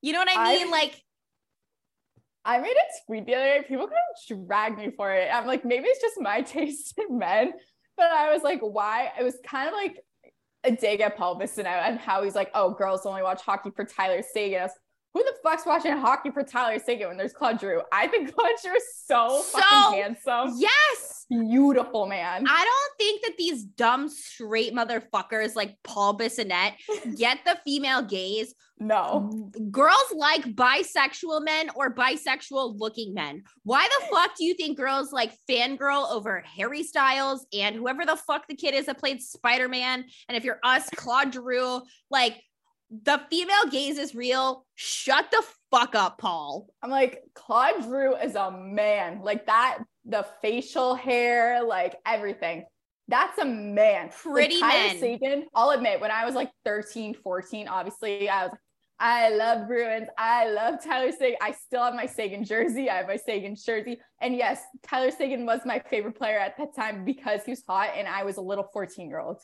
You know what I
I-
mean? like,
I made a tweet the other day. People kind of dragged me for it. I'm like, maybe it's just my taste in men, but I was like, why? It was kind of like a dig at Paul Bissonnette and how he's like, oh, girls only watch hockey for Tyler Seguin. I was, Who the fuck's watching hockey for Tyler Seguin when there's Claude Giroux? I think Claude Giroux is so,
So-
fucking handsome.
yes.
Beautiful man.
I don't think that these dumb straight motherfuckers like Paul Bissonnette get the female gaze.
no.
Girls like bisexual men or bisexual looking men. Why the fuck do you think girls like fangirl over Harry Styles and whoever the fuck the kid is that played Spider Man? And if you're us, Claude Giroux, like the female gaze is real. Shut the fuck up, Paul.
I'm like, Claude Giroux is a man. Like that, the facial hair, like everything. That's a man.
Pretty
Tyler
men.
Seguin, I'll admit, when I was like 13, 14, obviously, I was like, I love Bruins. I love Tyler Seguin. I still have my Seguin jersey. I have my Seguin jersey. And yes, Tyler Seguin was my favorite player at that time because he was hot and I was a little 14 year old.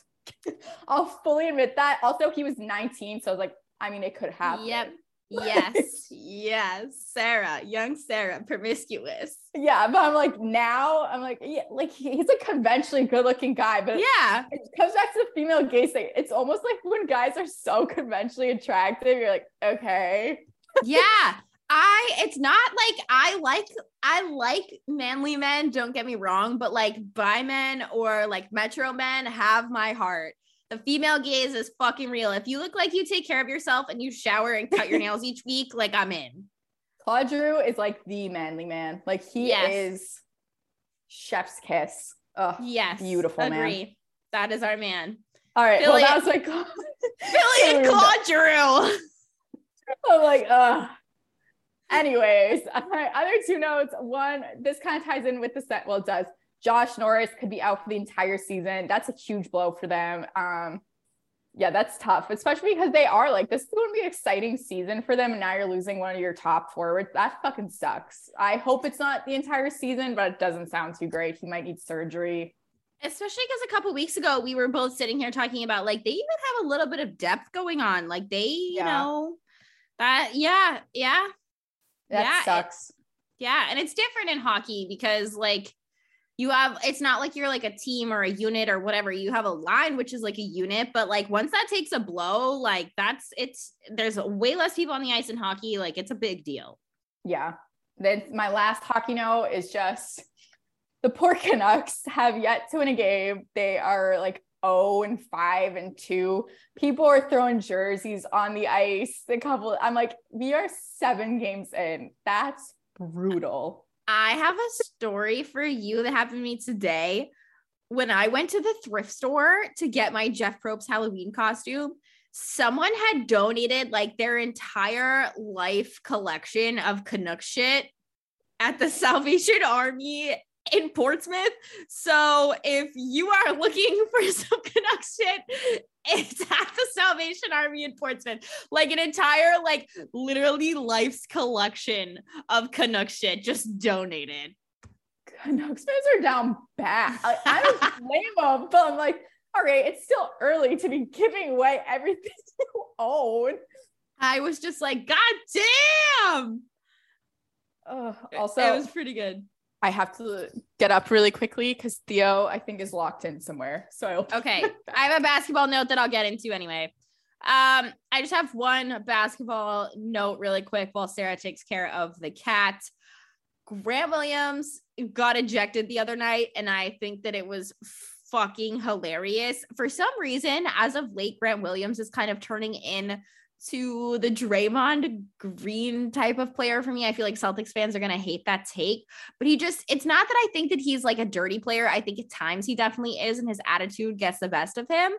I'll fully admit that. Also, he was 19. So I was like, I mean, it could happen.
Yep. Yes. yes. Sarah, young Sarah, promiscuous.
Yeah, but I'm like now I'm like yeah, like he's a conventionally good looking guy, but
Yeah.
it comes back to the female gaze thing. It's almost like when guys are so conventionally attractive, you're like, okay,
yeah i it's not like i like i like manly men don't get me wrong but like bi men or like metro men have my heart the female gaze is fucking real if you look like you take care of yourself and you shower and cut your nails each week like i'm in
Claude Giroux is like the manly man. Like he
Yes.
is chef's kiss. Oh,
yes
Beautiful, man.
that is our man
all right.
Billy-
well, that was like
billy and claude Giroux.
I'm like, uh. Anyways, my other two notes. One, this kind of ties in with the set. Well, it does. Josh Norris could be out for the entire season. That's a huge blow for them. Um, yeah, that's tough, especially because they are like this is going to be an exciting season for them. And now you're losing one of your top forwards. That fucking sucks. I hope it's not the entire season, but it doesn't sound too great. He might need surgery.
especially because a couple weeks ago we were both sitting here talking about like they even have a little bit of depth going on like they you
Yeah.
know that yeah yeah
That
Yeah, it-
sucks.
yeah and it's different in hockey because like you have it's not like you're like a team or a unit or whatever you have a line which is like a unit but like once that takes a blow like that's it's there's way less people on the ice in hockey like it's a big deal
Yeah. Then my last hockey note is just the poor Canucks have yet to win a game. They are like 0 and 5 and 2. People are throwing jerseys on the ice. A couple, I'm like, we are seven games in. That's brutal.
I have a story for you that happened to me today. When I went to the thrift store to get my Jeff Probst Halloween costume, someone had donated like their entire life collection of Canuck shit at the Salvation Army. In Portsmouth. So if you are looking for some Canucks shit, it's at the Salvation Army in Portsmouth. Like an entire, like literally life's collection of Canuck shit just donated.
Canucks fans are down bad. I, I don't blame them, but I'm like, all right, it's still early to be giving away everything you own.
I was just like, God damn.
Uh, also,
it was pretty good.
I have to get up really quickly because Theo, I think, is locked in somewhere. So
okay, I have a basketball note that I'll get into anyway. Um, I just have one basketball note really quick while Sarah takes care of the cat. Grant Williams got ejected the other night, and I think that it was fucking hilarious. For some reason, as of late, Grant Williams is kind of turning in to the Draymond Green type of player for me. I feel like Celtics fans are going to hate that take, but he just, it's not that I think that he's like a dirty player. I think at times he definitely is, and his attitude gets the best of him.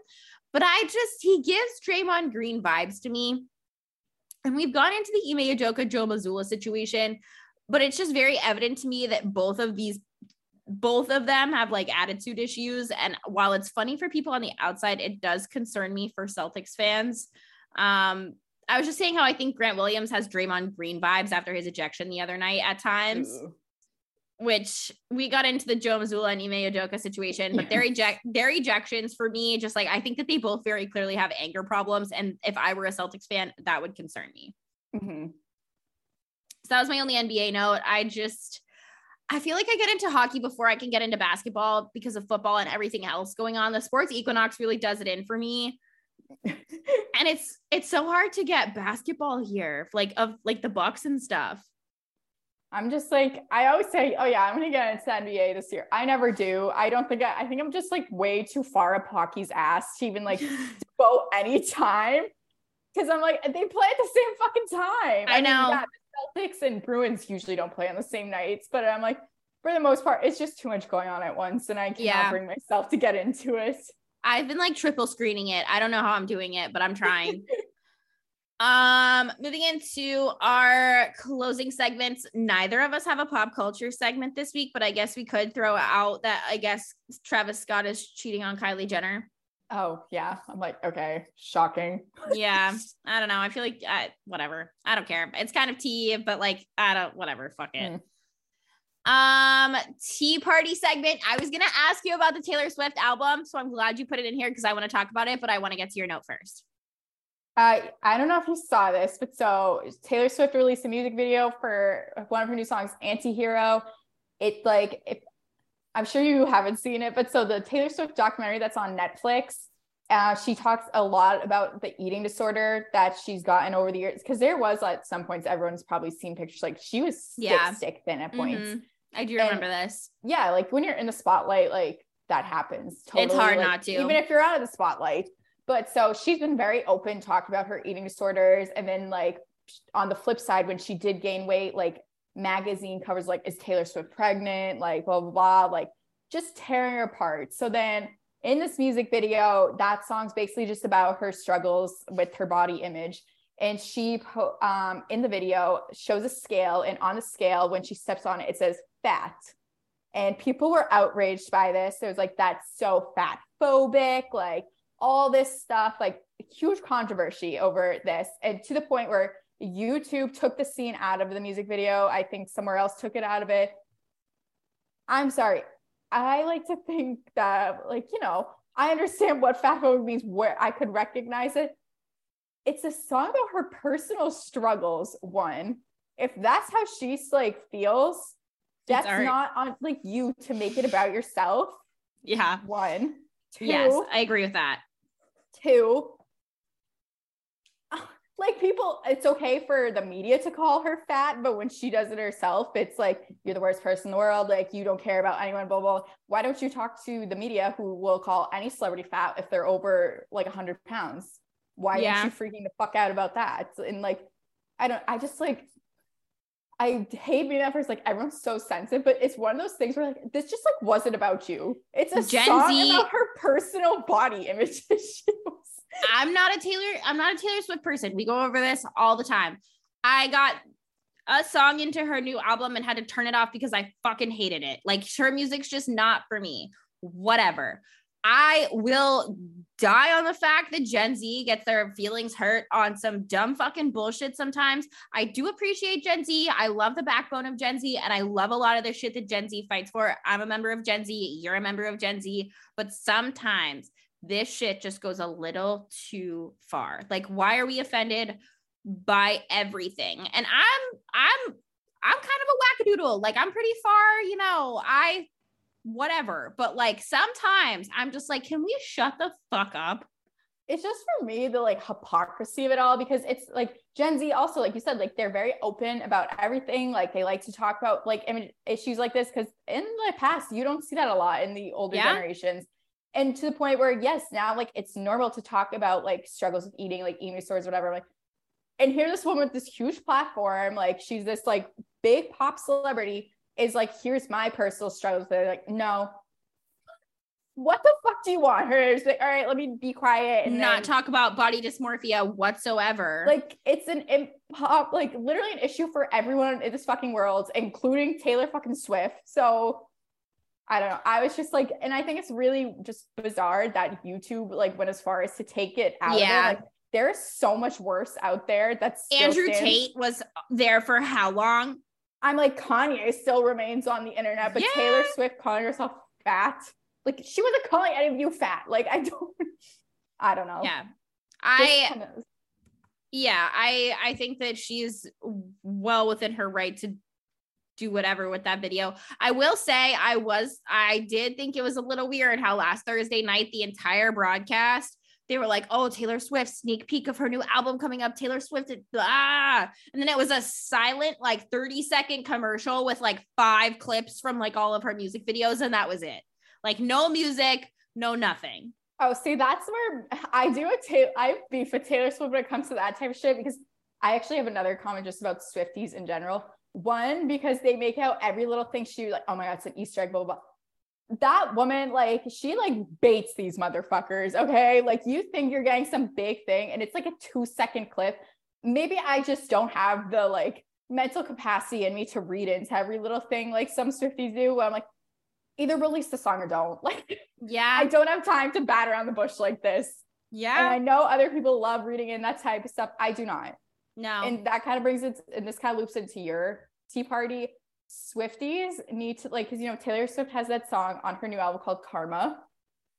But I just, he gives Draymond Green vibes to me. And we've gone into the Ime Udoka Joe Mazzulla situation, but it's just very evident to me that both of these both of them have like attitude issues and while it's funny for people on the outside it does concern me for Celtics fans um, I was just saying how I think Grant Williams has Draymond Green vibes after his ejection the other night at times. Ooh. Which we got into the Joe Mazzulla and Ime Udoka situation, but their eject their ejections for me, just like I think that they both very clearly have anger problems, and if I were a Celtics fan, that would concern me. Mm-hmm. So that was my only NBA note. I just I feel like I get into hockey before I can get into basketball because of football and everything else going on. The sports equinox really does it in for me and it's it's so hard to get basketball here, like of like the Bucks and stuff.
I'm just like I always say, oh yeah, I'm gonna get into NBA this year. I never do. I don't think I, I think I'm just like way too far up hockey's ass to even like go anytime. Because I'm like they play at the same fucking time.
I, I know. Mean, yeah,
the Celtics and Bruins usually don't play on the same nights, but I'm like for the most part, it's just too much going on at once, and I cannot yeah. bring myself to get into it.
I've been like triple screening it. I don't know how I'm doing it, but I'm trying. um, moving into our closing segments. Neither of us have a pop culture segment this week, but I guess we could throw out that I guess Travis Scott is cheating on Kylie Jenner.
Oh yeah, I'm like okay, shocking.
yeah, I don't know. I feel like I, whatever. I don't care. It's kind of tea, but like I don't. Whatever. Fuck it. Mm. Um, tea party segment. I was gonna ask you about the Taylor Swift album, so I'm glad you put it in here because I want to talk about it, but I want to get to your note first.
Uh, I don't know if you saw this, but so Taylor Swift released a music video for one of her new songs, Antihero. It like if I'm sure you haven't seen it, but so the Taylor Swift documentary that's on Netflix, uh, she talks a lot about the eating disorder that she's gotten over the years. Because there was at some points, everyone's probably seen pictures like she was yeah. sick thin at points. Mm-hmm.
I do remember and, this.
Yeah, like when you're in the spotlight, like that happens.
Totally. It's hard
like,
not to,
even if you're out of the spotlight. But so she's been very open, talked about her eating disorders, and then like on the flip side, when she did gain weight, like magazine covers like is Taylor Swift pregnant, like blah blah blah, like just tearing her apart. So then in this music video, that song's basically just about her struggles with her body image. And she um, in the video shows a scale and on the scale when she steps on it it says fat. And people were outraged by this. It was like that's so fat phobic like all this stuff like huge controversy over this. And to the point where youtube took the scene out of the music video. I think somewhere else took it out of it. I'm sorry i like to think that like you know i understand what fat phobic means where i could recognize it it's a song about her personal struggles. One, if that's how she's like feels, that's not on like you to make it about yourself.
Yeah.
One. Two,
yes, I agree with that.
Two, like people, it's okay for the media to call her fat, but when she does it herself, it's like you're the worst person in the world. Like you don't care about anyone, blah, blah. Why don't you talk to the media who will call any celebrity fat if they're over like 100 pounds? why yeah. aren't you freaking the fuck out about that? And like, I don't, I just like, I hate being that first. Like everyone's so sensitive, but it's one of those things where like this just like wasn't about you. It's a Gen song Z, about her personal body image issues.
I'm not a Taylor. I'm not a Taylor Swift person. We go over this all the time. I got a song into her new album and had to turn it off because I fucking hated it. Like her music's just not for me. Whatever. I will die on the fact that Gen Z gets their feelings hurt on some dumb fucking bullshit sometimes. I do appreciate Gen Z. I love the backbone of Gen Z and I love a lot of the shit that Gen Z fights for. I'm a member of Gen Z, you're a member of Gen Z, but sometimes this shit just goes a little too far. Like why are we offended by everything? And I'm I'm I'm kind of a wackadoodle. Like I'm pretty far, you know, I whatever. But like sometimes I'm just like, can we shut the fuck up?
It's just for me the like hypocrisy of it all because it's like Gen Z also, like you said, like they're very open about everything. Like they like to talk about like I mean issues like this because in the past you don't see that a lot in the older yeah. generations. And to the point where yes, now like it's normal to talk about like struggles with eating, like eating disorders, whatever. Like, and here this woman with this huge platform, like she's this like big pop celebrity is like, here's my personal struggles. They're like, no. What the fuck do you want her? She's like, all right, let me be quiet
and not then, talk about body dysmorphia whatsoever.
Like it's an imp- like literally an issue for everyone in this fucking world, including Taylor fucking Swift. So I don't know. I was just like, and I think it's really just bizarre that YouTube like went as far as to take it out. Yeah. Like, there's so much worse out there. That's
Andrew stands- Tate was there for how long?
I'm like Kanye still remains on the internet, but yeah. Taylor Swift calling herself fat. Like she wasn't calling any of you fat. Like I don't I don't know.
Yeah. I yeah, I I think that she's well within her right to do whatever with that video. I will say I was I did think it was a little weird how last Thursday night the entire broadcast they were like, oh, Taylor Swift, sneak peek of her new album coming up, Taylor Swift, blah. And then it was a silent, like 30 second commercial with like five clips from like all of her music videos. And that was it. Like no music, no nothing.
Oh, see, that's where I do a ta- I beef with Taylor Swift when it comes to that type of shit because I actually have another comment just about Swifties in general. One, because they make out every little thing she like, oh my god, it's an Easter egg, blah blah. blah that woman, like, she like baits these motherfuckers. Okay. Like, you think you're getting some big thing and it's like a two second clip. Maybe I just don't have the like mental capacity in me to read into every little thing like some Swifties do. I'm like, either release the song or don't. Like,
yeah,
I don't have time to bat around the bush like this.
Yeah.
And I know other people love reading in that type of stuff. I do not.
No.
And that kind of brings it, and this kind of loops into your tea party. Swifties need to like because you know Taylor Swift has that song on her new album called Karma,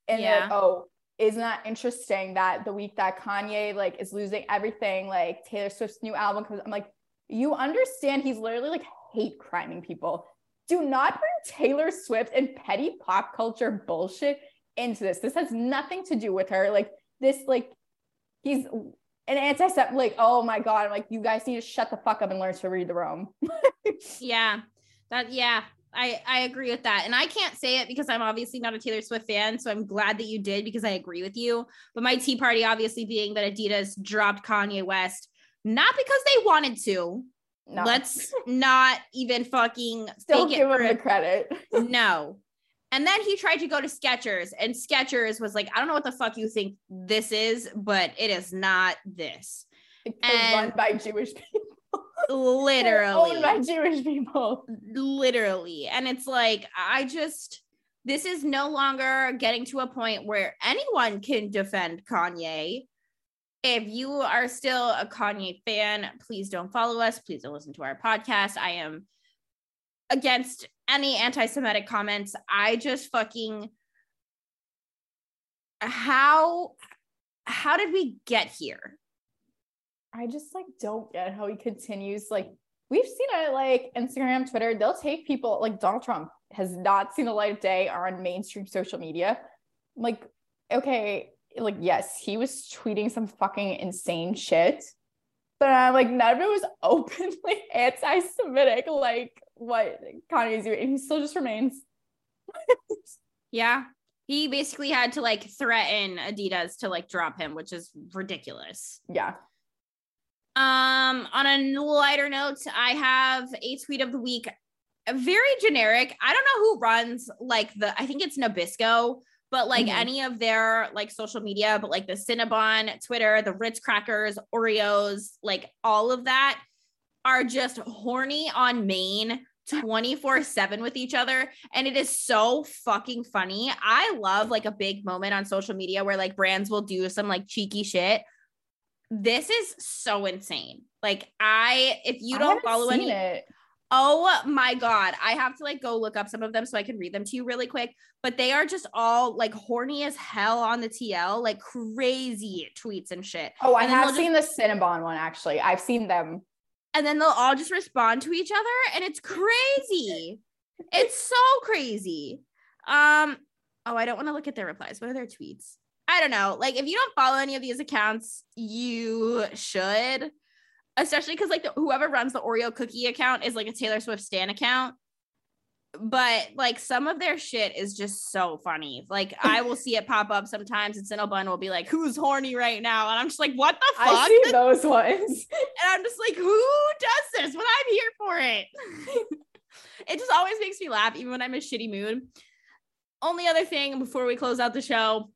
and yeah. like, oh, isn't that interesting that the week that Kanye like is losing everything, like Taylor Swift's new album comes, I'm like, you understand he's literally like hate criming people. Do not bring Taylor Swift and petty pop culture bullshit into this. This has nothing to do with her. Like this, like he's an anti like, oh my god, I'm like, you guys need to shut the fuck up and learn to read the room.
yeah. That yeah, I I agree with that. And I can't say it because I'm obviously not a Taylor Swift fan, so I'm glad that you did because I agree with you. But my tea party obviously being that Adidas dropped Kanye West not because they wanted to. No. Let's not even fucking
still give him the credit.
no. And then he tried to go to Skechers, and Skechers was like, I don't know what the fuck you think this is, but it is not this.
It's and run by Jewish people
literally
owned by Jewish people.
Literally. And it's like, I just this is no longer getting to a point where anyone can defend Kanye. If you are still a Kanye fan, please don't follow us. Please don't listen to our podcast. I am against any anti Semitic comments. I just fucking. How how did we get here?
I just like don't get how he continues. Like we've seen it like Instagram, Twitter, they'll take people like Donald Trump has not seen the light of day on mainstream social media. I'm Like, okay, like yes, he was tweeting some fucking insane shit. But I'm like, none of it was openly anti-Semitic, like what Kanye's doing. He still just remains.
yeah. He basically had to like threaten Adidas to like drop him, which is ridiculous.
Yeah.
Um, on a lighter note, I have a tweet of the week. Very generic. I don't know who runs like the. I think it's Nabisco, but like mm-hmm. any of their like social media, but like the Cinnabon, Twitter, the Ritz crackers, Oreos, like all of that. are just horny on main 24 7 with each other. And it is so fucking funny. I love like a big moment on social media where like brands will do some like cheeky shit. This is so insane. Like, I, if you don't follow any,
it.
Oh my God. I have to like go look up some of them so I can read them to you really quick. But they are just all like horny as hell on the TL, like crazy tweets and shit.
Oh, I
And
have seen the Cinnabon one actually. I've seen them.
And then they'll all just respond to each other and it's crazy. it's so crazy. Um, oh, I don't want to look at their replies. What are their tweets? I don't know. Like, if you don't follow any of these accounts, you should especially because like the, whoever runs the Oreo cookie account is like a Taylor Swift Stan account. But like some of their shit is just so funny. Like I will see it pop up sometimes, and Cinnabon will be like, "Who's horny right now?" And I'm just like, "What the fuck?"
I see those ones.
and I'm just like, "Who does this?" When I'm here for it. it just always makes me laugh, even when I'm in a shitty mood. Only other thing before we close out the show,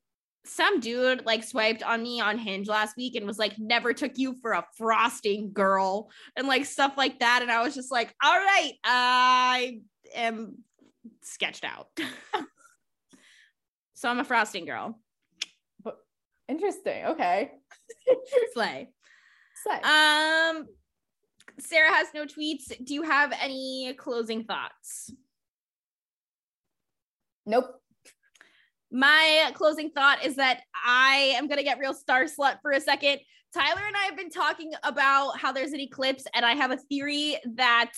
some dude like swiped on me on Hinge last week and was like, never took you for a frosting girl and like stuff like that. And I was just like, all right, I am sketched out. so I'm a frosting girl.
Interesting. Okay.
Slay.
Slay.
Um, Sarah has no tweets. Do you have any closing thoughts?
nope.
My closing thought is that I am going to get real star slut for a second. Tyler and I have been talking about how there's an eclipse, and I have a theory that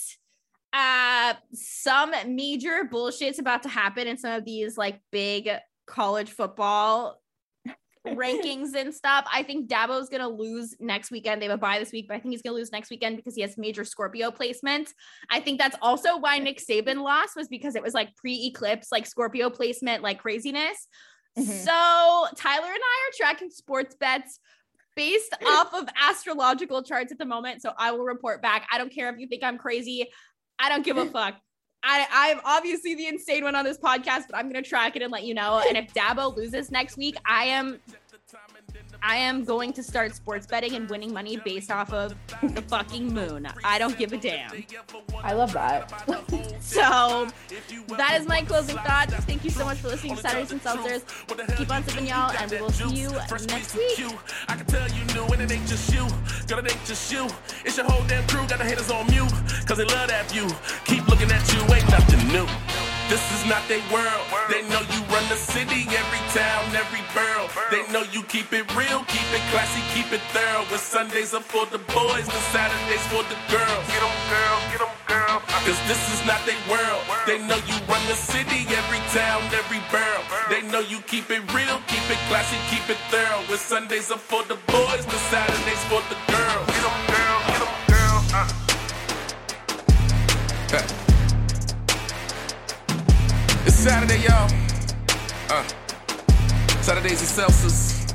uh some major bullshit's about to happen in some of these like big college football rankings and stuff. I think Dabo's gonna lose next weekend. They have a bye this week, but I think he's gonna lose next weekend because he has major Scorpio placement. I think that's also why Nick Saban lost was because it was like pre-eclipse, like Scorpio placement, like craziness.
Mhm.
So Tyler and I are tracking sports bets based off of astrological charts at the moment. So I will report back. I don't care if you think I'm crazy. I don't give a fuck. I, I'm obviously the insane one on this podcast, but I'm gonna track it and let you know. And if Dabo loses next week, I am I am going to start sports betting and winning money based off of the fucking moon. I don't give a damn.
I love that.
So that is my closing thoughts. Thank you so much for listening to Saturdays and Seltzers. Keep on sipping, y'all, and we will see you next week.
I can tell you new, and it ain't just you. Girl, it ain't just you. It's your whole damn crew. Got the haters on mute, cause they love that view. Keep looking at you, ain't nothing new. This is not their world. They know you run the city, every town, every borough. They know you keep it real, keep it classy, keep it thorough. When Sundays are for the boys, the Saturdays for the girls. Get 'em, girl, them girl. Cause this is not their world. They know you run the city, every town, every borough. They know you keep it real, keep it classy, keep it thorough. When Sundays are for the boys, the Saturdays for the girls. Get 'em, girl, get 'em, girl. Uh. Saturday, y'all. Uh, Saturdays and Celsius.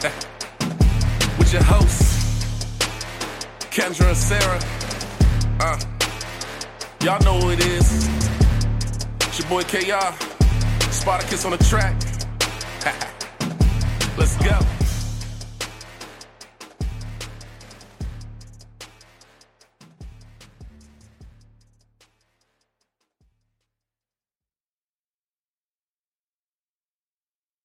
With your hosts, Kendra and Sarah. Uh, y'all know who it is. It's your boy KR. Spartacus on the track. Let's go.